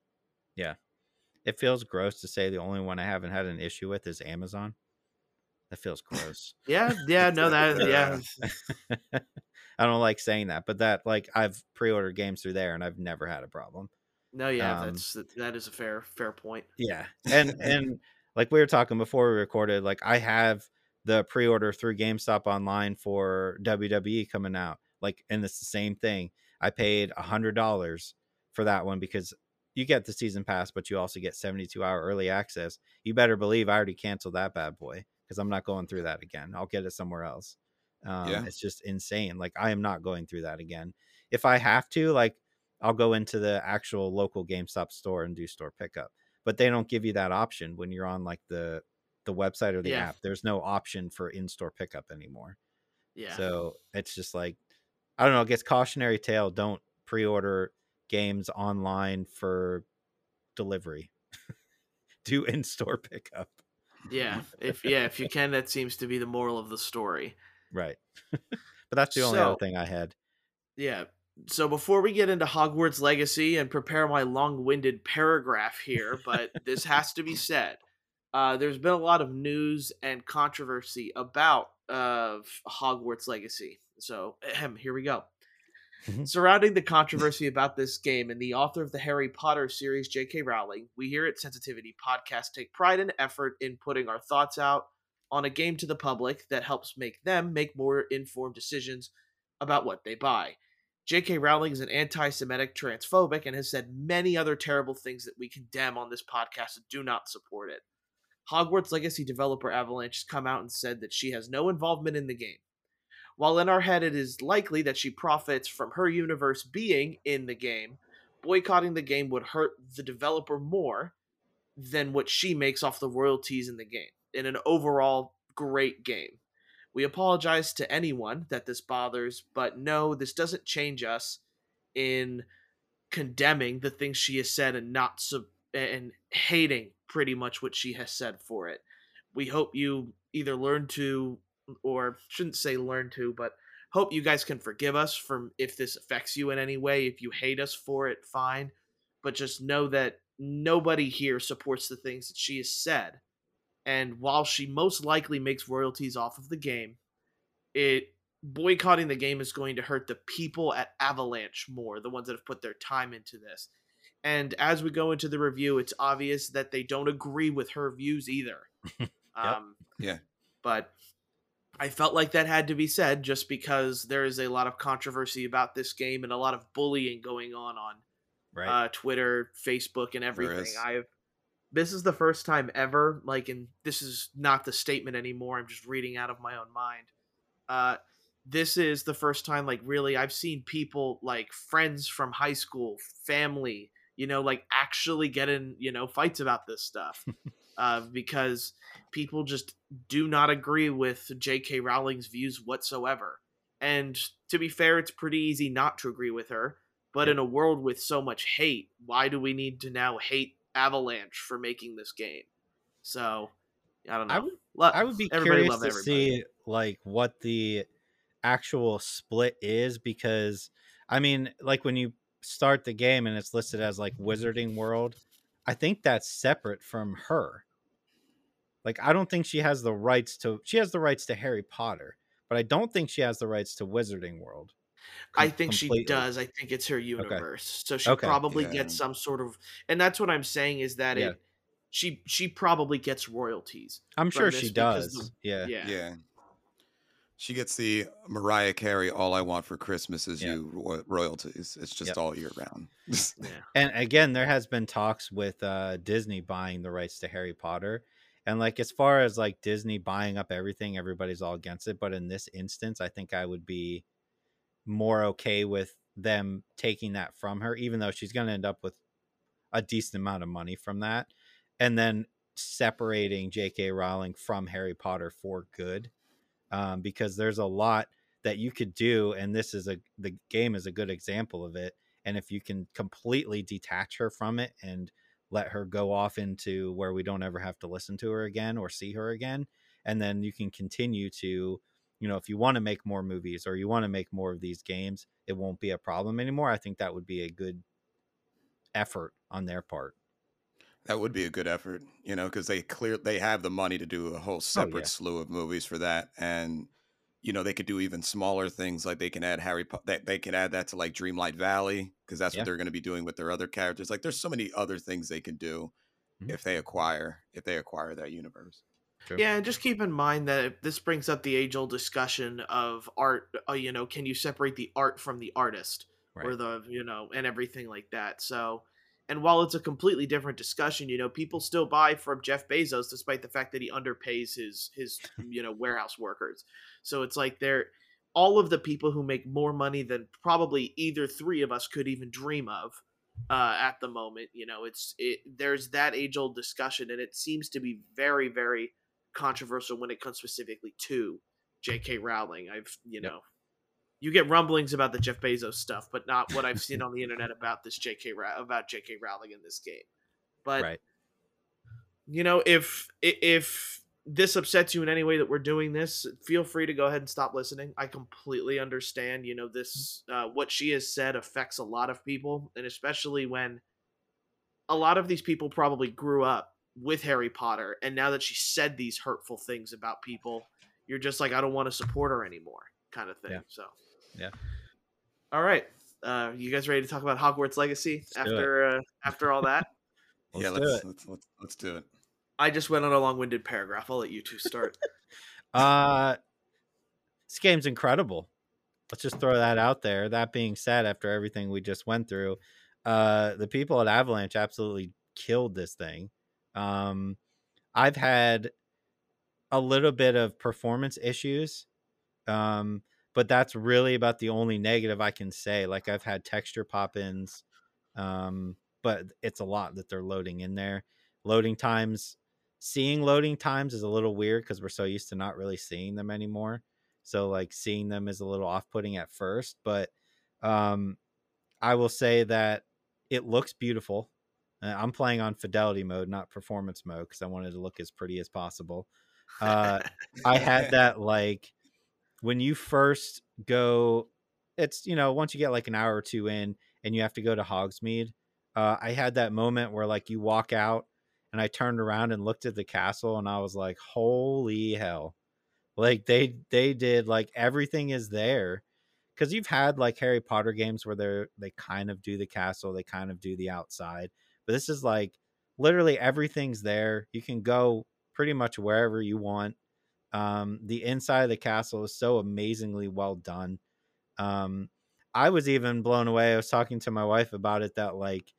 C: Yeah, it feels gross to say the only one I haven't had an issue with is Amazon. That feels gross.
A: Yeah, (laughs) yeah, no, that yeah, (laughs)
C: I don't like saying that, but that like I've pre-ordered games through there and I've never had a problem.
A: No, yeah,
C: Um,
A: that's that is a fair fair point.
C: Yeah. (laughs) And and like we were talking before we recorded, like I have the pre-order through GameStop online for WWE coming out. Like and it's the same thing. I paid a hundred dollars for that one because you get the season pass, but you also get 72 hour early access. You better believe I already canceled that bad boy because I'm not going through that again. I'll get it somewhere else. Um,
B: Yeah.
C: It's just insane. Like I am not going through that again. If I have to, like I'll go into the actual local GameStop store and do store pickup. But they don't give you that option when you're on like the the website or the
A: Yeah.
C: app. There's no option for in-store pickup anymore.
A: Yeah.
C: So it's just like I don't know. I guess cautionary tale: don't pre-order games online for delivery. (laughs) Do in-store pickup.
A: yeah. (laughs) If yeah, if you can, that seems to be the moral of the story.
C: Right. (laughs) but that's the only other thing I had.
A: Yeah. So before we get into Hogwarts Legacy and prepare my long-winded paragraph here, but this (laughs) has to be said. Uh, there's been a lot of news and controversy about uh, Hogwarts Legacy. So ahem, here we go.
C: Mhm.
A: Surrounding the controversy about this game and the author of the Harry Potter series, J.K. Rowling, we here at Sensitivity Podcast take pride and effort in putting our thoughts out on a game to the public that helps make them make more informed decisions about what they buy. J.K. Rowling is an anti Semitic, transphobic, and has said many other terrible things that we condemn on this podcast and do not support it. Hogwarts Legacy developer Avalanche has come out and said that she has no involvement in the game. While in our head it is likely that she profits from her universe being in the game, boycotting the game would hurt the developer more than what she makes off the royalties in the game in an overall great game. We apologize to anyone that this bothers, but no, this doesn't change us in condemning the things she has said and not sub- and hating pretty much what she has said for it. We hope you either learn to or shouldn't say learn to, but hope you guys can forgive us from if this affects you in any way. If you hate us for it, fine. But just know that nobody here supports the things that she has said. And while she most likely makes royalties off of the game, it boycotting the game is going to hurt the people at Avalanche more, the ones that have put their time into this. And as we go into the review, it's obvious that they don't agree with her views either. (laughs) um,
B: Yeah.
A: But I felt like that had to be said just because there is a lot of controversy about this game and a lot of bullying going on on
C: Right.
A: uh, Twitter, Facebook, and everything. I've this is the first time ever, like, and this is not the statement anymore. I'm just reading out of my own mind. Uh, this is the first time, like, really, I've seen people like friends from high school, family, you know, like actually get in, you know, fights about this stuff. (laughs) uh, because people just do not agree with J.K. Rowling's views whatsoever. And to be fair, it's pretty easy not to agree with her. But
C: Yep.
A: in a world with so much hate, why do we need to now hate Avalanche for making this game? So, I don't know.
C: I would- I would be
A: everybody
C: curious to
A: everybody.
C: see like what the actual split is because I mean, like when you start the game and it's listed as like Wizarding World, I think that's separate from her. Like I don't think she has the rights to she has the rights to Harry Potter, but I don't think she has the rights to Wizarding World.
A: I
C: com-
A: think she does. I think it's her universe. So she
C: Okay.
A: probably
B: Yeah.
A: gets some sort of, and that's what I'm saying is that
C: Yeah.
A: it, she she probably gets royalties.
C: I'm sure she does.
A: the-
C: yeah.
A: Yeah.
B: Yeah. She gets the Mariah Carey "All I Want for Christmas Is
C: Yeah.
B: You" ro- royalties. It's just
C: Yep.
B: all year round. (laughs)
A: Yeah.
C: And again, there has been talks with uh, Disney buying the rights to Harry Potter. And like as far as like Disney buying up everything, everybody's all against it. But in this instance, I think I would be more okay with them taking that from her, even though she's going to end up with a decent amount of money from that, and then separating J.K. Rowling from Harry Potter for good, um, because there's a lot that you could do, and this is a the game is a good example of it. And if you can completely detach her from it and let her go off into where we don't ever have to listen to her again or see her again, and then you can continue to you know if you want to make more movies or you want to make more of these games it won't be a problem anymore i think that would be a good effort on their part
B: That would be a good effort, you know, because they clear they have the money to do a whole separate
C: Oh, yeah.
B: slew of movies for that, and you know they could do even smaller things like they can add Harry Po- that they can add that to like Dreamlight Valley because that's
C: Yeah.
B: what they're going to be doing with their other characters. Like there's so many other things they can do
C: Mhm.
B: if they acquire if they acquire that universe.
A: Yeah, and just keep in mind that this brings up the age-old discussion of art. Uh, you know, can you separate the art from the artist, or the you know, and everything like that. So, and while it's a completely different discussion, you know, people still buy from Jeff Bezos despite the fact that he underpays his his (laughs) you know warehouse workers. So it's like they're all of the people who make more money than probably either three of us could even dream of uh, at the moment. You know, it's it. There's that age-old discussion, and it seems to be very, very controversial when it comes specifically to J.K. Rowling. I've you know, you get rumblings about the Jeff Bezos stuff, but not what I've seen (laughs) on the internet about this J.K. About J.K. Rowling in this game. But
C: right.
A: you know, if if this upsets you in any way that we're doing this, feel free to go ahead and stop listening. I completely understand. You know, this uh, what she has said affects a lot of people, and especially when a lot of these people probably grew up with Harry Potter, and now that she said these hurtful things about people, you're just like, I don't want to support her anymore, kind of thing.
C: Yeah.
A: So,
C: Yeah.
A: All right, uh, you guys ready to talk about Hogwarts Legacy
C: Let's
A: after uh, after all that? (laughs)
B: yeah,
C: Let's do
B: let's, let's let's let's do it.
A: I just went on a long-winded paragraph. I'll let you two start. (laughs)
C: Uh, this game's incredible. Let's just throw that out there. That being said, after everything we just went through, uh, the people at Avalanche absolutely killed this thing. Um, I've had a little bit of performance issues, um, but that's really about the only negative I can say. Like I've had texture pop-ins, um, but it's a lot that they're loading in there. Loading times, seeing loading times is a little weird because we're so used to not really seeing them anymore. So like seeing them is a little off-putting at first, but um, I will say that it looks beautiful. Uh, I'm playing on fidelity mode, not performance mode, because I wanted to look as pretty as possible. Uh, I had (laughs) that like when you first go, it's you know once you get like an hour or two in, and you have to go to Hogsmeade. Uh, I had that moment where like you walk out, and I turned around and looked at the castle, and I was like, "Holy hell!" Like they they did like everything is there because you've had like Harry Potter games where they're they kind of do the castle, they kind of do the outside, but this is like literally everything's there. You can go pretty much wherever you want. Um, the inside of the castle is so amazingly well done. Um, I was even blown away. I was talking to my wife about it that like,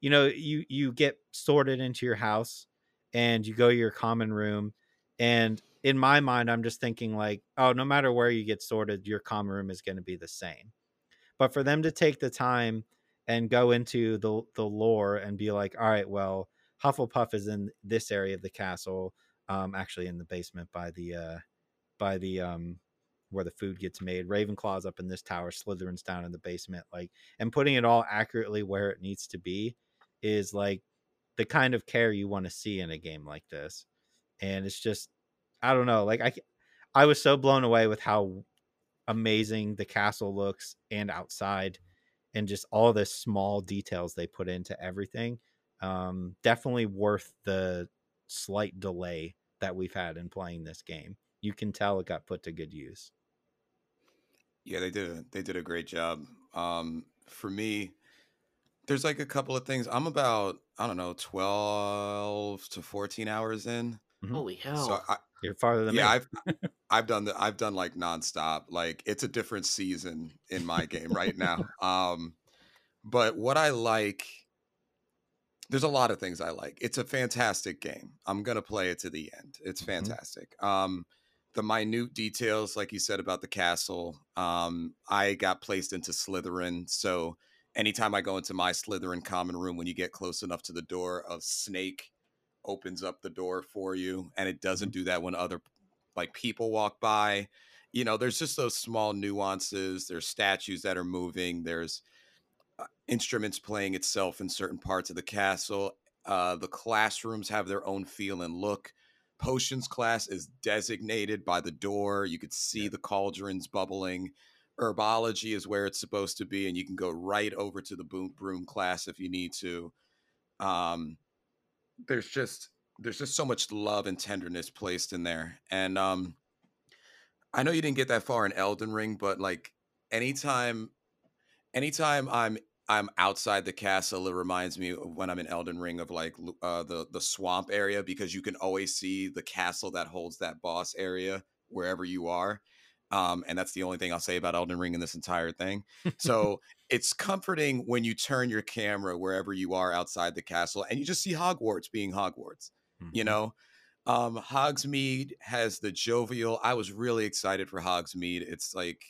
C: you know, you you get sorted into your house and you go to your common room and in my mind i'm just thinking like oh no matter where you get sorted your common room is going to be the same but for them to take the time and go into the the lore and be like all right well hufflepuff is in this area of the castle um actually in the basement by the uh by the um where the food gets made ravenclaw's up in this tower slytherin's down in the basement like and putting it all accurately where it needs to be is like the kind of care you want to see in a game like this and it's just I don't know. Like I, I was so blown away with how amazing the castle looks and outside, and just all the small details they put into everything. Um, definitely worth the slight delay that we've had in playing this game. You can tell it got put to good use.
B: Yeah, they did a they did a great job. Um, for me, there's like a couple of things. I'm about I don't know, twelve to fourteen hours in.
C: Mhm.
A: Holy hell!
B: So I,
C: You're farther than
B: yeah,
C: me.
B: I've I've done the I've done like nonstop. Like it's a different season in my game right now. (laughs) Um, but what I like, there's a lot of things I like. It's a fantastic game. I'm gonna play it to the end. It's
C: Mhm.
B: fantastic. Um, the minute details, like you said about the castle, um, I got placed into Slytherin, so anytime I go into my Slytherin common room, when you get close enough to the door, a snake opens up the door for you, and it doesn't do that when other like people walk by. You know, there's just those small nuances. There's statues that are moving. There's uh, instruments playing itself in certain parts of the castle. Uh, the classrooms have their own feel and look. Potions class is designated by the door. You could see the cauldrons bubbling. Herbology is where it's supposed to be, and you can go right over to the boom broom class if you need to. Um, there's just there's just so much love and tenderness placed in there, and um, I know you didn't get that far in Elden Ring, but like anytime anytime I'm I'm outside the castle, it reminds me of when I'm in Elden Ring of like uh, the the swamp area because you can always see the castle that holds that boss area wherever you are. Um, and that's the only thing I'll say about Elden Ring in this entire thing. (laughs) So it's comforting when you turn your camera wherever you are outside the castle and you just see Hogwarts being Hogwarts you
C: Mhm.
B: know um hogsmeade has the jovial i was really excited for hogsmeade it's like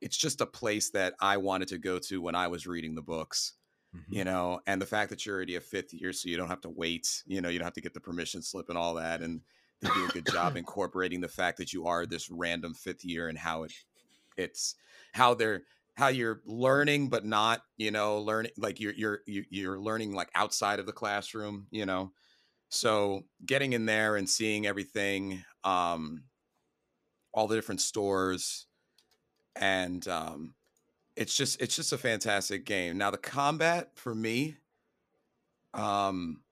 B: it's just a place that i wanted to go to when i was reading the books
C: Mhm.
B: you know and the fact that you're already a fifth year so you don't have to wait you know you don't have to get the permission slip and all that and they do a good job (laughs) incorporating the fact that you are this random fifth year and how it it's how they're how you're learning but not you know learning like you're you're you're learning like outside of the classroom you know? So getting in there and seeing everything um all the different stores and um it's just it's just a fantastic game. Now the combat for me um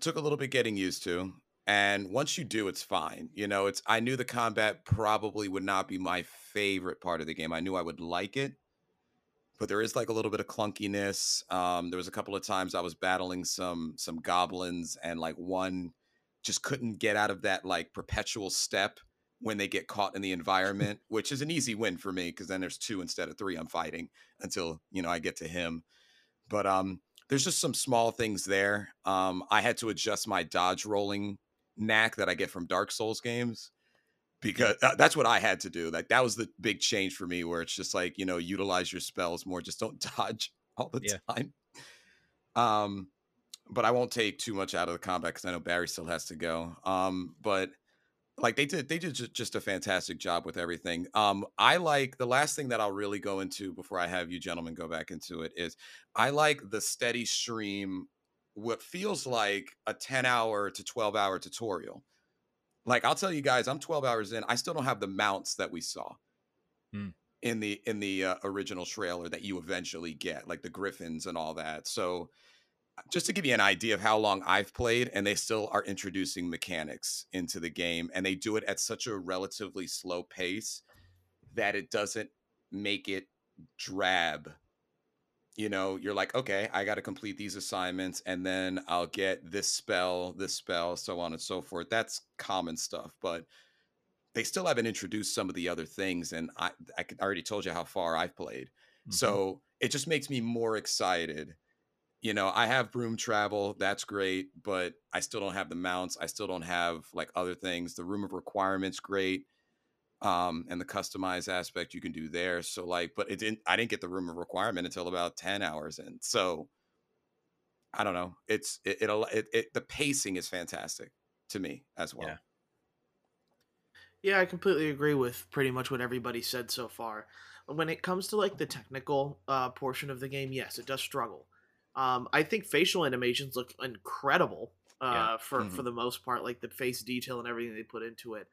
B: took a little bit getting used to and once you do it's fine you know it's i knew the combat probably would not be my favorite part of the game i knew i would like it but there is like a little bit of clunkiness um there was a couple of times i was battling some some goblins and like one just couldn't get out of that like perpetual step when they get caught in the (laughs) environment which is an easy win for me because then there's two instead of three i'm fighting until you know i get to him but um there's just some small things there um i had to adjust my dodge rolling knack that I get from Dark Souls games because uh, that's what I had to do. Like that was the big change for me, where it's just like you know utilize your spells more, just don't (laughs) dodge all the yeah. time. Um, but I won't take too much out of the combat because I know Barry still has to go. Um, but like they did, they did just a fantastic job with everything. Um, I like the last thing that I'll really go into before I have you gentlemen go back into it is I like the steady stream what feels like a 10 hour to 12 hour tutorial. Like I'll tell you guys, I'm 12 hours in. I still don't have the mounts that we saw mm. in the in the uh, original trailer that you eventually get, like the griffins and all that. So uh, just to give you an idea of how long I've played, and they still are introducing mechanics into the game, and they do it at such a relatively slow pace that it doesn't make it drab you know, you're like, okay, I got to complete these assignments and then I'll get this spell, this spell, so on and so forth. That's common stuff, but they still haven't introduced some of the other things. And I, I already told you how far I've played. Mm-hmm. So it just makes me more excited. You know, I have broom travel, that's great, but I still don't have the mounts. I still don't have like other things. The room of requirements, great um, and the customized aspect you can do there. So like, but it didn't. I didn't get the room of requirement until about ten hours in. So I don't know. It's it it, it, it the pacing is fantastic to me as well.
A: Yeah. Yeah, I completely agree with pretty much what everybody said so far. When it comes to like the technical uh, portion of the game, yes, it does struggle. Um, I think facial animations look incredible uh, yeah. for mm-hmm. for the most part, like the face detail and everything they put into it.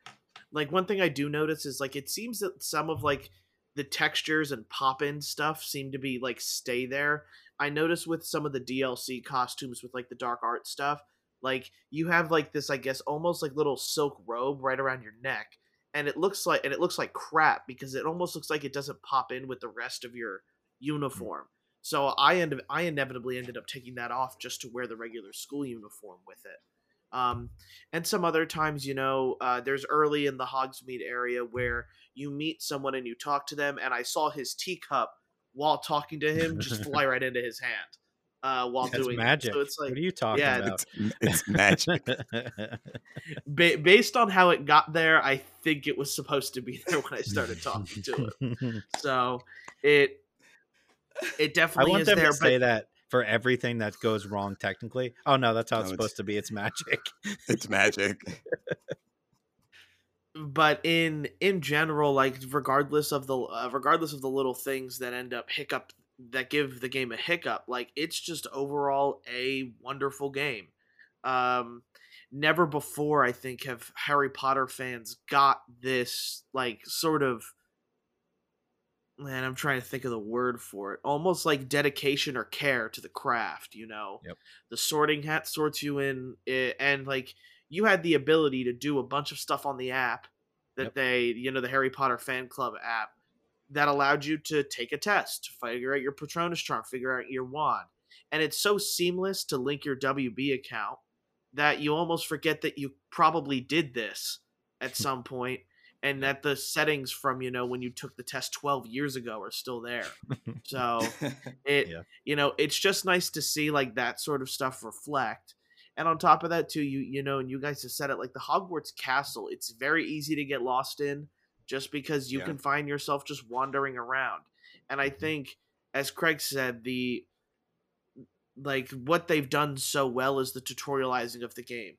A: Like one thing I do notice is like it seems that some of like the textures and pop in stuff seem to be like stay there. I notice with some of the DLC costumes with like the dark art stuff, like you have like this, I guess, almost like little silk robe right around your neck, and it looks like and it looks like crap because it almost looks like it doesn't pop in with the rest of your mm. uniform. So I end up I inevitably ended up taking that off just to wear the regular school uniform with it. Um, and some other times, you know, uh, there's early in the Hogsmeade area where you meet someone and you talk to them, and I saw his teacup while talking to him just fly (laughs) right into his hand uh, while
C: That's
A: doing
C: magic.
A: It. So it's like,
C: what are you talking yeah,
B: about? It's, it's magic. (laughs)
A: ba- based on how it got there, I think it was supposed to be there when I started talking to it. (laughs) So it it definitely
C: I want
A: is
C: them
A: there.
C: To say that for everything that goes wrong technically. Oh no, that's how no, it's supposed to be. It's magic. (laughs)
B: it's magic.
A: but in in general, like regardless of the uh, regardless of the little things that end up hiccup that give the game a hiccup, like it's just overall a wonderful game. Um, never before I think have Harry Potter fans got this like sort of man, I'm trying to think of the word for it. Almost like dedication or care to the craft, you know.
C: Yep.
A: The sorting hat sorts you in eh, and like you had the ability to do a bunch of stuff on the app that yep. they, you know, the Harry Potter fan club app that allowed you to take a test, figure out your Patronus charm, figure out your wand. And it's so seamless to link your WB account that you almost forget that you probably did this at (laughs) some point and that the settings from you know when you took the test 12 years ago are still there so (laughs) it yeah. you know it's just nice to see like that sort of stuff reflect and on top of that too you you know and you guys have said it like the hogwarts castle it's very easy to get lost in just because you yeah. can find yourself just wandering around and i mm-hmm. think as craig said the like what they've done so well is the tutorializing of the game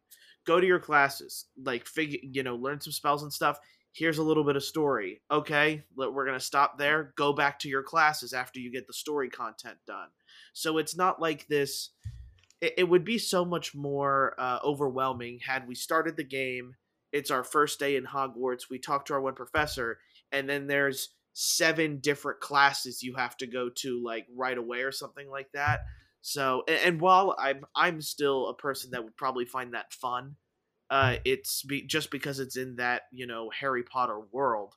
A: go to your classes, like figure, you know, learn some spells and stuff. Here's a little bit of story. Okay, we're gonna stop there. Go back to your classes after you get the story content done. So it's not like this. It, it would be so much more uh, overwhelming had we started the game. It's our first day in Hogwarts. We talk to our one professor, and then there's seven different classes you have to go to like right away or something like that. So, and, and while I'm I'm still a person that would probably find that fun, uh, it's be, just because it's in that you know Harry Potter world.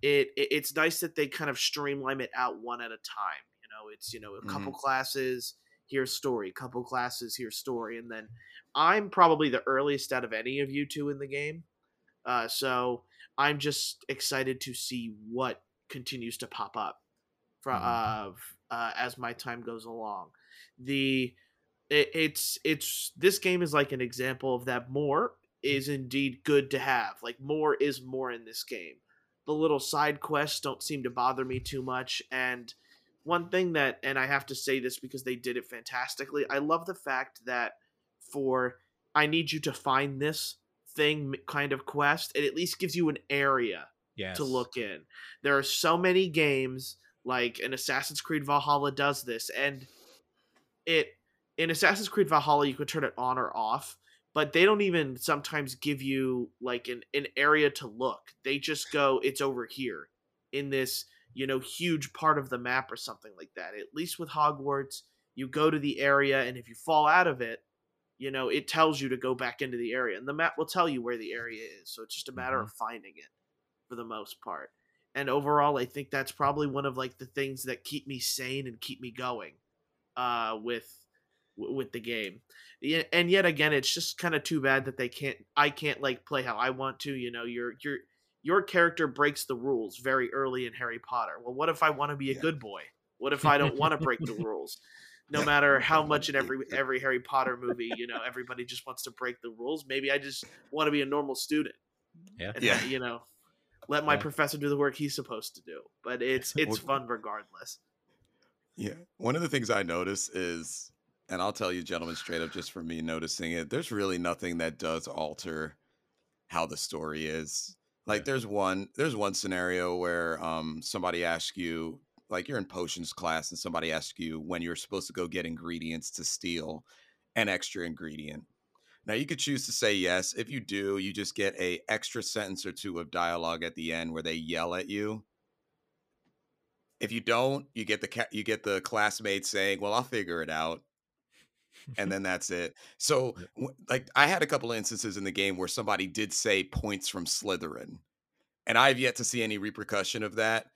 A: It, it, it's nice that they kind of streamline it out one at a time. You know, it's you know a couple mm-hmm. classes here's story, couple classes here's story, and then I'm probably the earliest out of any of you two in the game. Uh, so I'm just excited to see what continues to pop up for, mm-hmm. uh, uh, as my time goes along. The it, it's it's this game is like an example of that. More is indeed good to have. Like more is more in this game. The little side quests don't seem to bother me too much, and one thing that, and I have to say this because they did it fantastically. I love the fact that for I need you to find this thing kind of quest, it at least gives you an area yes. to look in. There are so many games like an Assassin's Creed Valhalla does this, and it in Assassin's Creed Valhalla you can turn it on or off, but they don't even sometimes give you like an, an area to look. They just go, it's over here in this, you know, huge part of the map or something like that. At least with Hogwarts, you go to the area, and if you fall out of it, you know, it tells you to go back into the area, and the map will tell you where the area is. So it's just a matter mm-hmm. of finding it for the most part. And overall, I think that's probably one of like the things that keep me sane and keep me going uh, with with the game. And yet again, it's just kind of too bad that they can't. I can't like play how I want to. You know, your your your character breaks the rules very early in Harry Potter. Well, what if I want to be a yeah. good boy? What if I don't want to (laughs) break the rules? No matter how much in every every Harry Potter (laughs) movie, you know, everybody just wants to break the rules. Maybe I just want to be a normal student.
C: Yeah.
A: And,
C: yeah.
A: You know, let my yeah. professor do the work he's supposed to do. But it's (laughs) it's fun regardless.
B: Yeah. One of the things I notice is, and I'll tell you, gentlemen, straight up, just for me noticing it, there's really nothing that does alter how the story is. Like, yeah. there's one, there's one scenario where um somebody asks you, like, you're in potions class, and somebody asks you when you're supposed to go get ingredients to steal an extra ingredient now you could choose to say yes. If you do, you just get a extra sentence or two of dialogue at the end where they yell at you. If you don't, you get the you get the classmate saying, "Well, I'll figure it out." And then that's it. So, like, I had a couple instances in the game where somebody did say points from Slytherin, and I've yet to see any repercussion of that.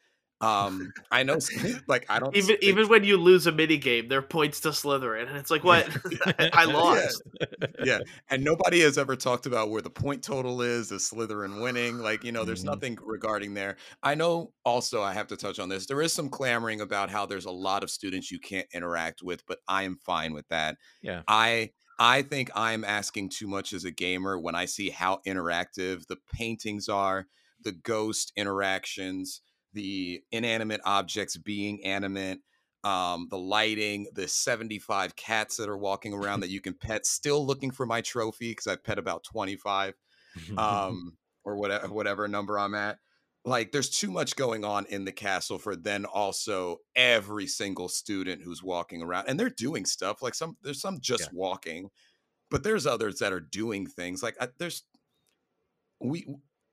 B: Um, I know, (laughs) like I don't
A: even even when you lose a mini game, there are points to Slytherin, and it's like, what? (laughs) (laughs) I lost.
B: Yeah. yeah. and nobody has ever talked about where the point total is, is Slytherin winning. Like you know, there's mm-hmm. nothing regarding there. I know. Also, I have to touch on this. There is some clamoring about how there's a lot of students you can't interact with, but I am fine with that.
C: Yeah,
B: I I think I'm asking too much as a gamer when I see how interactive the paintings are, the ghost interactions the inanimate objects being animate, um, the lighting, the 75 cats that are walking around that you can pet. Still looking for my trophy because I've pet about 25 (laughs) um, or whatever, whatever number I'm at. Like, there's too much going on in the castle for then also every single student who's walking around and they're doing stuff. Like, some there's some just yeah. walking, but there's others that are doing things. Like, I, there's we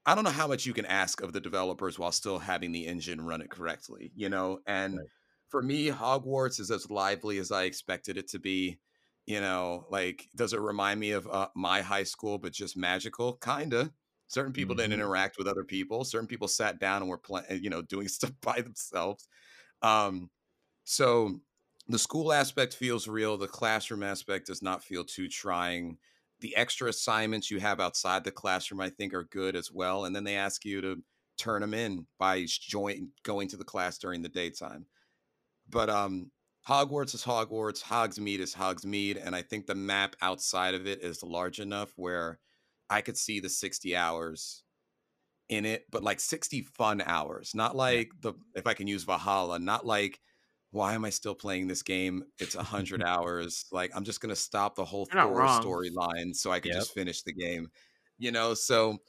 B: I don't know how much you can ask of the developers while still having the engine run it correctly, you know? And right. for me, Hogwarts is as lively as I expected it to be. You know, like, does it remind me of uh, my high school, but just magical? Kinda. Certain people mm-hmm. didn't interact with other people. Certain people sat down and were playing, you know, doing (laughs) stuff by themselves. Um, so the school aspect feels real. The classroom aspect does not feel too trying the extra assignments you have outside the classroom, I think, are good as well. And then they ask you to turn them in by join going to the class during the daytime. But um, Hogwarts is Hogwarts, Hogsmeade is Hogsmeade, and I think the map outside of it is large enough where I could see the 60 hours in it, but like 60 fun hours, not like the if I can use Valhalla, not like why am I still playing this game? It's a hundred (laughs) hours. Like I'm just gonna stop the whole Thor storyline so I could
C: Yep.
B: just finish the game. You know, so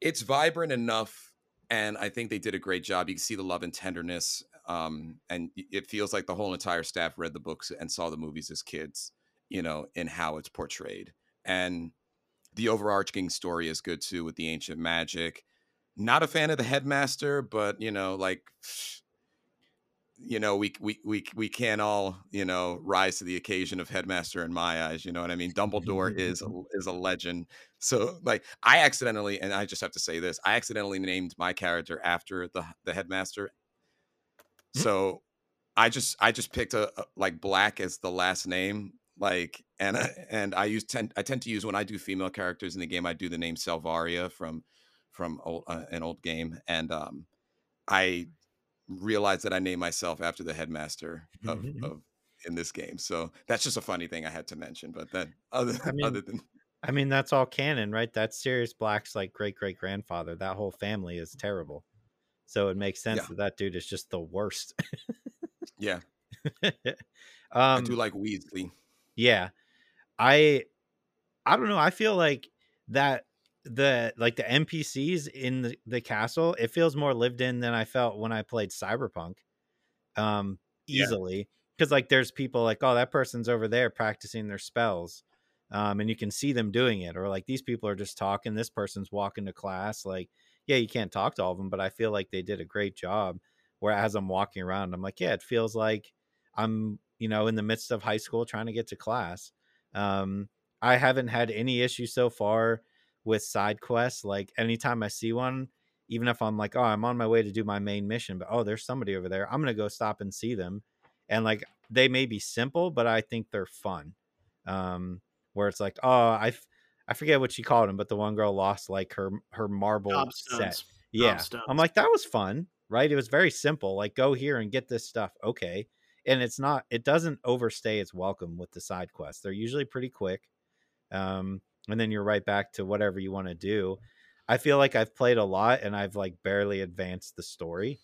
B: it's vibrant enough, and I think they did a great job. You can see the love and tenderness, um, and it feels like the whole entire staff read the books and saw the movies as kids. You know, in how it's portrayed, and the overarching story is good too with the ancient magic. Not a fan of the headmaster, but you know, like you know, we we we we can all you know rise to the occasion of headmaster in my eyes. You know what I mean? Dumbledore is a, (laughs) is a legend. So like, I accidentally, and I just have to say this, I accidentally named my character after the the headmaster. (laughs) So I just I just picked a, a- like black as the last name like and I- and I use tend I tend to use when I do female characters in the game I do the name Salvaria from from old, uh, an old game and um I realized that I named myself after the headmaster (laughs) of, of in this game so that's just a funny thing I had to mention but then other
C: I (laughs) mean,
B: other than
C: I mean, that's all canon, right? That's Sirius Black's like great great grandfather. That whole family is terrible. So it makes sense
B: Yeah.
C: that that dude is just the worst.
B: yeah (laughs) I
C: um,
B: do like Weasley
C: yeah, I, I don't know. I feel like that the like the NPCs in the, the castle. It feels more lived in than I felt when I played Cyberpunk. Um, easily because like there's people like oh that person's over there practicing their spells um, and you can see them doing it or like these people are just talking this person's walking to class like yeah you can't talk to all of them but i feel like they did a great job where as i'm walking around i'm like yeah it feels like i'm you know in the midst of high school trying to get to class um, i haven't had any issues so far with side quests like anytime i see one even if i'm like oh i'm on my way to do my main mission but oh there's somebody over there i'm gonna go stop and see them and like they may be simple but i think they're fun um where it's like oh i i forget what she called him but the one girl lost like her her marble set. Yeah.
A: Gobstones.
C: i'm like that was fun right? It was very simple like go here and get this stuff okay and it's not it doesn't overstay its welcome with the side quests. They're usually pretty quick um and then you're right back to whatever you want to do. I feel like i've played a lot and i've like barely advanced the story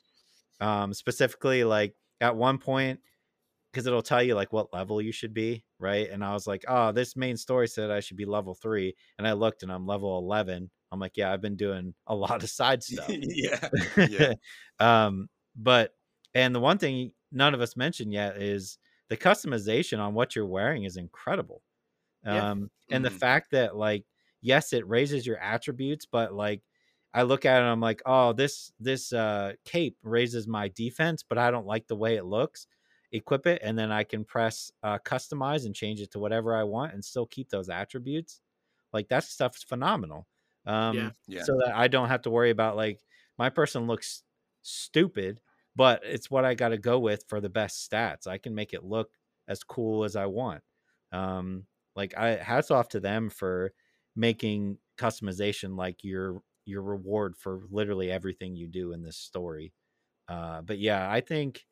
C: um specifically like at one point because it'll tell you like what level you should be right? And i was like oh this main story said i should be level three and i looked and i'm level 11 i'm like yeah i've been doing a lot of side (laughs) stuff.
B: Yeah yeah. (laughs)
C: Um but and the one thing none of us mentioned yet is the customization on what you're wearing is incredible
A: Yeah.
C: um and the
B: Mhm.
C: fact that like yes it raises your attributes but like i look at it and i'm like oh this this uh cape raises my defense but i don't like the way it looks equip it and then i can press uh customize and change it to whatever i want and still keep those attributes like that stuff is phenomenal um
A: Yeah.
B: Yeah.
C: so that i don't have to worry about like my person looks stupid but it's what i got to go with for the best stats i can make it look as cool as i want um like i hats off to them for making customization like your your reward for literally everything you do in this story. Uh but yeah i think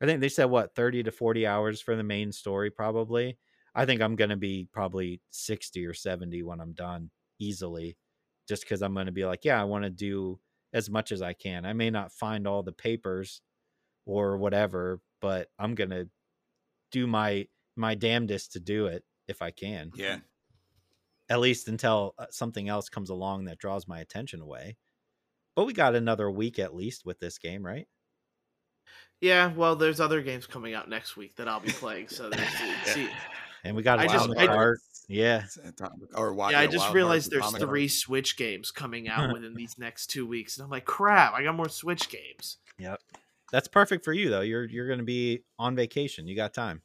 C: i think they said what 30 to 40 hours for the main story probably? I think i'm gonna be probably 60 or 70 when i'm done easily just because i'm gonna be like yeah i want to do as much as i can. I may not find all the papers or whatever but i'm gonna do my my damnedest to do it if i can
B: yeah
C: at least until uh, something else comes along that draws my attention away. But we got another week at least with this game, right?
A: Yeah, well, there's other games coming out next week that I'll be playing. So there's, (laughs) see,
C: And we got
A: I
C: a
A: just-
C: wild
A: I-
C: card. Yeah.
B: Or wi-
A: yeah, I just
B: Wild
A: realized
B: Hearts,
A: there's
B: Atomic
A: three
B: Hearts.
A: Switch games coming out (laughs) within these next two weeks, and I'm like, crap, I got more Switch games.
C: Yep. That's perfect for you though. You're you're going to be on vacation. You got time.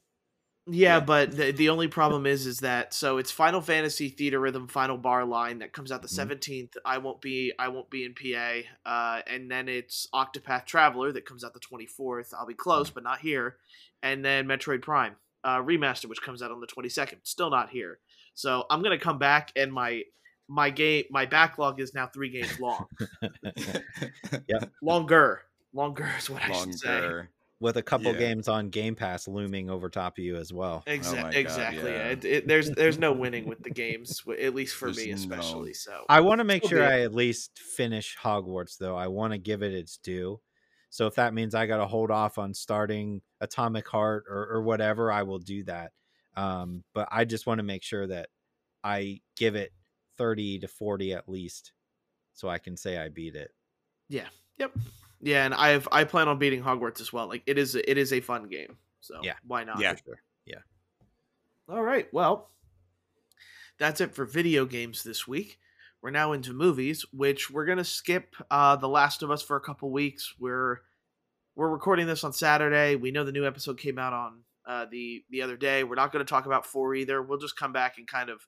A: Yeah,
B: Yeah.
A: but the, the only problem is, is that so it's Final Fantasy Theatrhythm Final Bar Line that comes out the
C: Mhm.
A: 17th. I won't be I won't be in PA, uh, and then it's Octopath Traveler that comes out the 24th. I'll be close, but not here. And then Metroid Prime uh, remaster, which comes out on the 22nd, still not here. So I'm gonna come back, and my my game my backlog is now three games long, yeah, (laughs) (laughs) longer, longer is what I should say.
B: Longer.
C: With a couple
B: Yeah.
C: games on Game Pass looming over top of you as well.
A: Exa-
B: my God,
A: exactly.
B: yeah.
A: It, it, there's there's no winning with the (laughs) games, at least for
B: There's
A: me
B: no-
A: especially. So
C: I want to make sure
A: good.
C: I at least finish Hogwarts though. I want to give it its due. So if that means I got to hold off on starting Atomic Heart or, or whatever, I will do that. Um, but I just want to make sure that I give it 30 to 40 at least so I can say I beat it.
A: Yeah. Yep. Yeah, and I've I plan on beating Hogwarts as well. Like it is it is a fun game. So
C: Yeah.
A: why not?
B: Yeah.
C: Sure. Yeah.
A: All right. Well, that's it for video games this week. We're now into movies, which we're gonna skip uh, The Last of Us for a couple weeks. We're we're recording this on Saturday. We know the new episode came out on uh, the the other day. We're not going to talk about four either. We'll just come back and kind of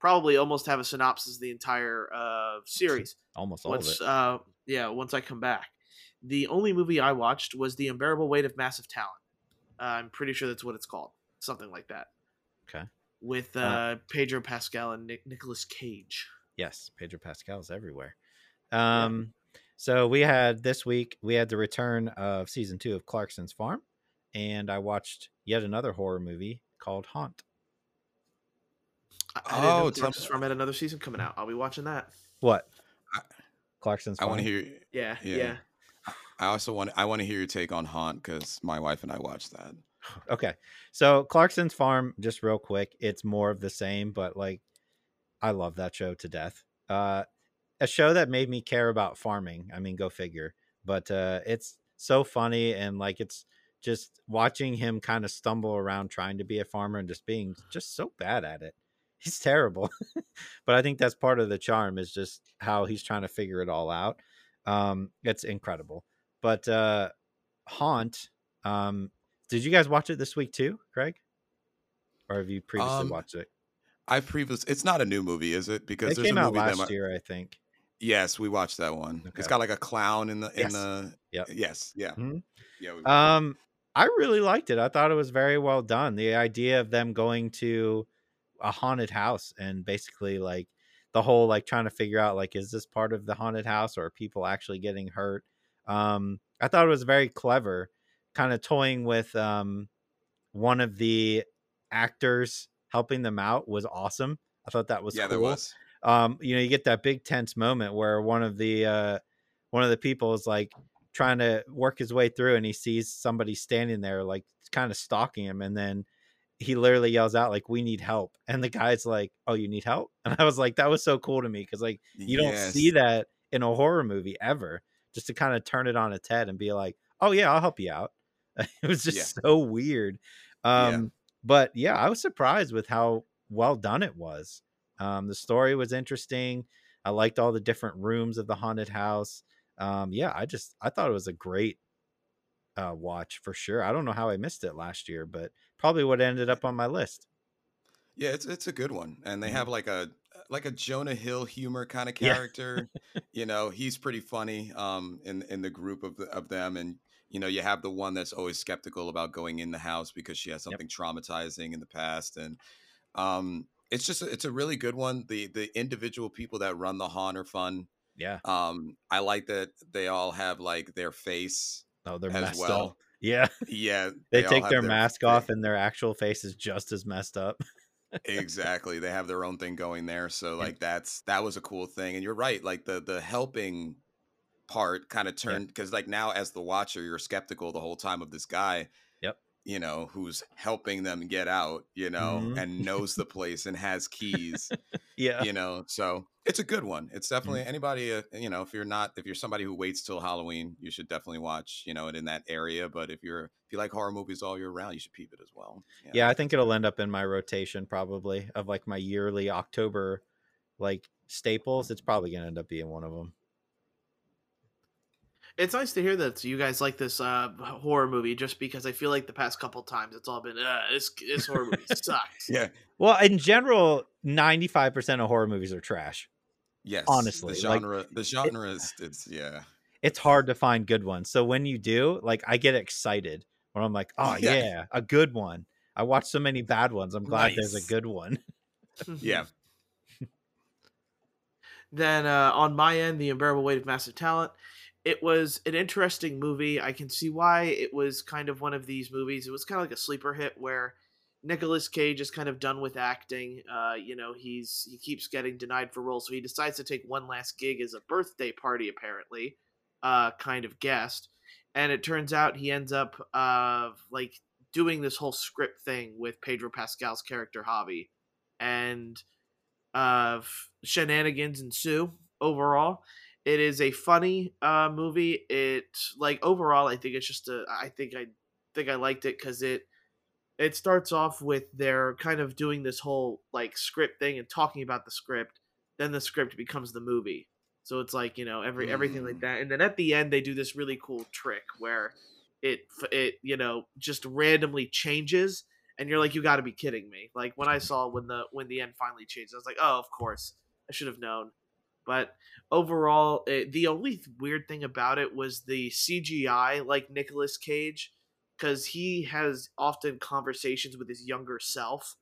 A: probably almost have a synopsis of the entire uh, series.
C: Almost all
A: once
C: of it.
A: uh yeah once i come back the only movie i watched was the unbearable weight of massive talent uh, i'm pretty sure that's what it's called something like that
C: Okay.
A: with uh,
C: Uh,
A: pedro pascal and Nic- nicolas cage
C: Yes, Pedro Pascal's everywhere. Um, so we had this week we had the return of season two of Clarkson's Farm, and I watched yet another horror movie called Haunt.
A: I, I didn't know
B: Oh,
A: Texas
B: tell-
A: Farm had another season coming out i'll be watching that
C: What?
B: I-
C: Clarkson's
B: I want to hear.
A: yeah yeah,
B: Yeah. I also want. I want to hear your take on Haunt because my wife and I watched that.
C: Okay. So Clarkson's Farm, just real quick, it's more of the same, but like I love that show to death. Uh a show that made me care about farming. I mean, go figure. But uh it's so funny and like it's just watching him kind of stumble around trying to be a farmer and just being just so bad at it. He's terrible. (laughs) but I think that's part of the charm is just how he's trying to figure it all out. Um it's incredible. But uh Haunt um did you guys watch it this week too, Craig? Or have you previously
B: Um,
C: watched it?
B: I previous. It's not a new movie, is it? Because
C: It
B: there's
C: came
B: a
C: out
B: movie that
C: last
B: my-
C: year, I think.
B: Yes, we watched that one.
C: Okay.
B: It's got like a clown in the in
C: Yes.
B: the.
C: Yep.
B: Yes. Yeah.
C: Mhm.
B: Yeah.
C: Um, I really liked it. I thought it was very well done. The idea of them going to a haunted house and basically like the whole like trying to figure out like is this part of the haunted house or are people actually getting hurt? Um, I thought it was very clever, kind of toying with um one of the actors helping them out was awesome. I thought that was
B: yeah,
C: cool.
B: there was.
C: um you know you get that big tense moment where one of the uh one of the people is like trying to work his way through and he sees somebody standing there like kind of stalking him and then he literally yells out like we need help and the guy's like oh you need help (laughs) and i was like that was so cool to me because like you don't see that in a horror movie ever just to kind of turn it on its head and be like oh yeah i'll help you out (laughs) it was just
B: Yeah.
C: so weird
B: Yeah.
C: um but yeah i was surprised with how well done it was um the story was interesting i liked all the different rooms of the haunted house um yeah i just i thought it was a great uh watch for sure i don't know how i missed it last year but probably have ended up on my list
B: Yeah, it's it's a good one, and they
C: Mhm.
B: have like a like a Jonah Hill humor kind of
C: Yeah.
B: character. (laughs) you know, he's pretty funny um in in the group of the, of them, and you know, you have the one that's always skeptical about going in the house because she has something traumatizing in the past, and um, it's just it's a really good one. The the individual people that run the haunt are fun.
C: yeah
B: Um, I like that they all have like their face
C: oh they're
B: as
C: messed
B: well.
C: up yeah
B: Yeah,
C: they,
B: all
C: take
B: have
C: their mask
B: fa-
C: off and their actual face is just as messed up
B: exactly they have their own thing going there so like that's that was a cool thing and you're right like the the helping part kind of turned because like now as the watcher you're skeptical the whole time of this guy. You know who's helping them get out you know
C: Mhm.
B: and knows the place and has keys (laughs)
C: yeah.
B: you know so it's a good one. It's definitely anybody uh, you know if you're not if you're somebody who waits till halloween you should definitely watch you know it in that area but if you're if you like horror movies all year round you should peep it as well
C: yeah. I think it'll end up in my rotation probably of like my yearly october like staples it's probably gonna end up being one of them
A: it's nice to hear that you guys like this uh horror movie just because i feel like the past couple times it's all been uh this, this horror movie (laughs) sucks.
B: Yeah.
C: Well in general 95% of horror movies are trash.
B: Yes,
C: Honestly,
B: the
C: like,
B: genre, the genre is, it's yeah,
C: it's hard to find good ones. So when you do like i get excited when i'm like oh yeah,
B: Yeah.
C: a good one. I watched so many bad ones i'm glad there's a good one. (laughs)
B: Yeah. (laughs)
A: Then uh, on my end, The Unbearable Weight of Massive Talent. It was an interesting movie. I can see why it was kind of one of these movies. It was kind of like a sleeper hit where Nicolas Cage is kind of done with acting. Uh, you know, he's he keeps getting denied for roles, so he decides to take one last gig as a birthday party, apparently, uh, kind of guest. and it turns out he ends up uh like doing this whole script thing with Pedro Pascal's character Javi, and uh shenanigans ensue overall. It is a funny uh movie. It like overall, I think it's just a. I think I think I liked it because it it starts off with they're kind of doing this whole like script thing and talking about the script. Then the script becomes the movie. So it's like you know every everything like
B: Mm.
A: that, and then at the end they do this really cool trick where it it you know just randomly changes, and you're like you got to be kidding me. Like when I saw when the when the end finally changed, I was like oh of course I should have known. But overall, it, the only weird thing about it was the CGI, like Nicolas Cage, because he has often conversations with his younger self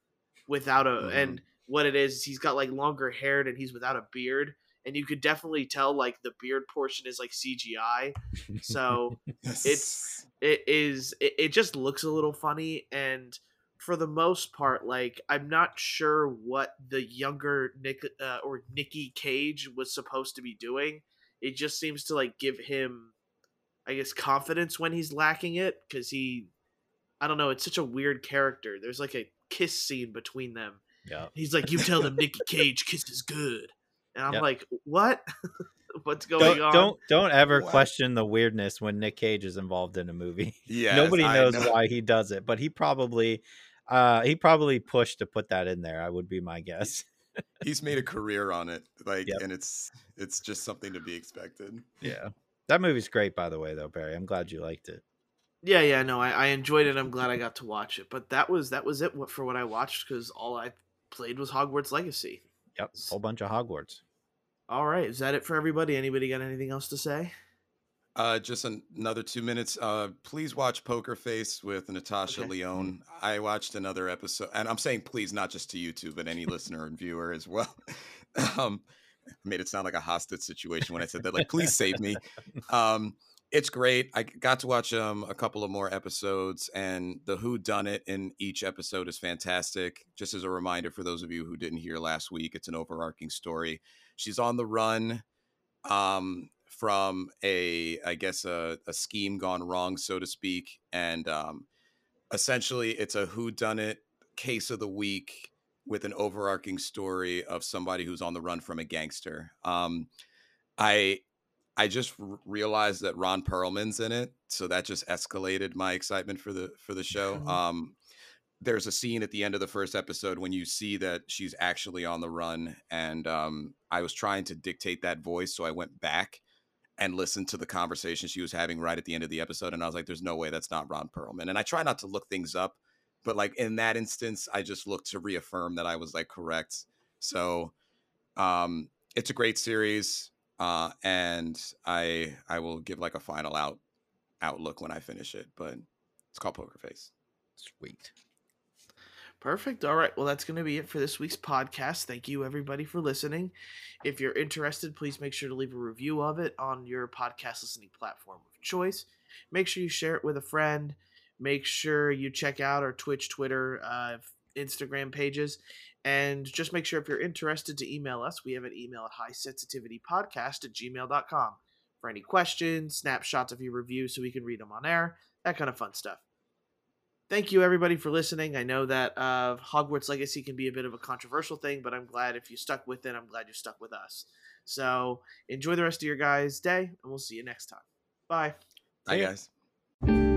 A: without a
B: Mhm.
A: and what it is he's got like longer hair and he's without a beard and you could definitely tell like the beard portion is like cgi so (laughs) It's- it is it, it just looks a little funny and for the most part like i'm not sure what the younger nick uh, or nikki cage was supposed to be doing it just seems to like give him i guess confidence when he's lacking it because he i don't know it's such a weird character there's like a kiss scene between them
C: Yeah.
A: he's like you tell them nikki (laughs) cage kisses good and i'm
C: Yep.
A: like what (laughs) what's going
C: Don't,
A: on
C: don't don't ever
B: What?
C: question the weirdness when Nick Cage is involved in a movie.
B: yeah,
C: Nobody knows why he does it, but he probably uh he probably pushed to put that in there. I would be my guess.
B: He's made a career on it, like,
C: Yep.
B: and it's it's just something to be expected.
C: Yeah. That movie's great by the way though, Barry. I'm glad you liked it.
A: Yeah, yeah, no, I, I enjoyed it. I'm glad I got to watch it. But that was that was it for what I watched because all I played was Hogwarts Legacy.
C: Yep. Whole bunch of Hogwarts.
A: All right, is that it for everybody? Anybody got anything else to say?
B: Uh, just an- another two minutes. Uh, please watch Poker Face with Natasha
A: Okay.
B: Lyonne. I watched another episode, and I'm saying please, not just to you two, but any (laughs) listener and viewer as well. (laughs) Um, I made it sound like a hostage situation when I said that. Like, please save me. (laughs) Um, it's great. I got to watch um a couple of more episodes, and the Who Done It in each episode is fantastic. Just as a reminder for those of you who didn't hear last week, it's an overarching story. She's on the run um from a i guess a, a scheme gone wrong so to speak and um essentially it's a who done it case of the week with an overarching story of somebody who's on the run from a gangster. Um i i just r- realized that ron perlman's in it so that just escalated my excitement for the for the show. Um there's a scene at the end of the first episode when you see that she's actually on the run and um, i was trying to dictate that voice so i went back and listened to the conversation she was having right at the end of the episode and i was like there's no way that's not ron perlman and i try not to look things up but like in that instance i just looked to reaffirm that i was like correct so um it's a great series uh and i i will give like a final out outlook when i finish it but it's called poker face
C: Sweet.
A: Perfect. All right. Well, that's going to be it for this week's podcast. Thank you, everybody, for listening. If you're interested, please make sure to leave a review of it on your podcast listening platform of choice. Make sure you share it with a friend. Make sure you check out our Twitch, Twitter, uh, Instagram pages. And just make sure if you're interested to email us, we have an email at highsensitivitypodcast at gmail.com for any questions, snapshots of your review so we can read them on air, that kind of fun stuff thank you everybody for listening. I know that uh, Hogwarts Legacy can be a bit of a controversial thing, but I'm glad if you stuck with it. I'm glad you stuck with us. So enjoy the rest of your guys' day, and we'll see you next time. Bye.
B: bye
C: See ya.
B: guys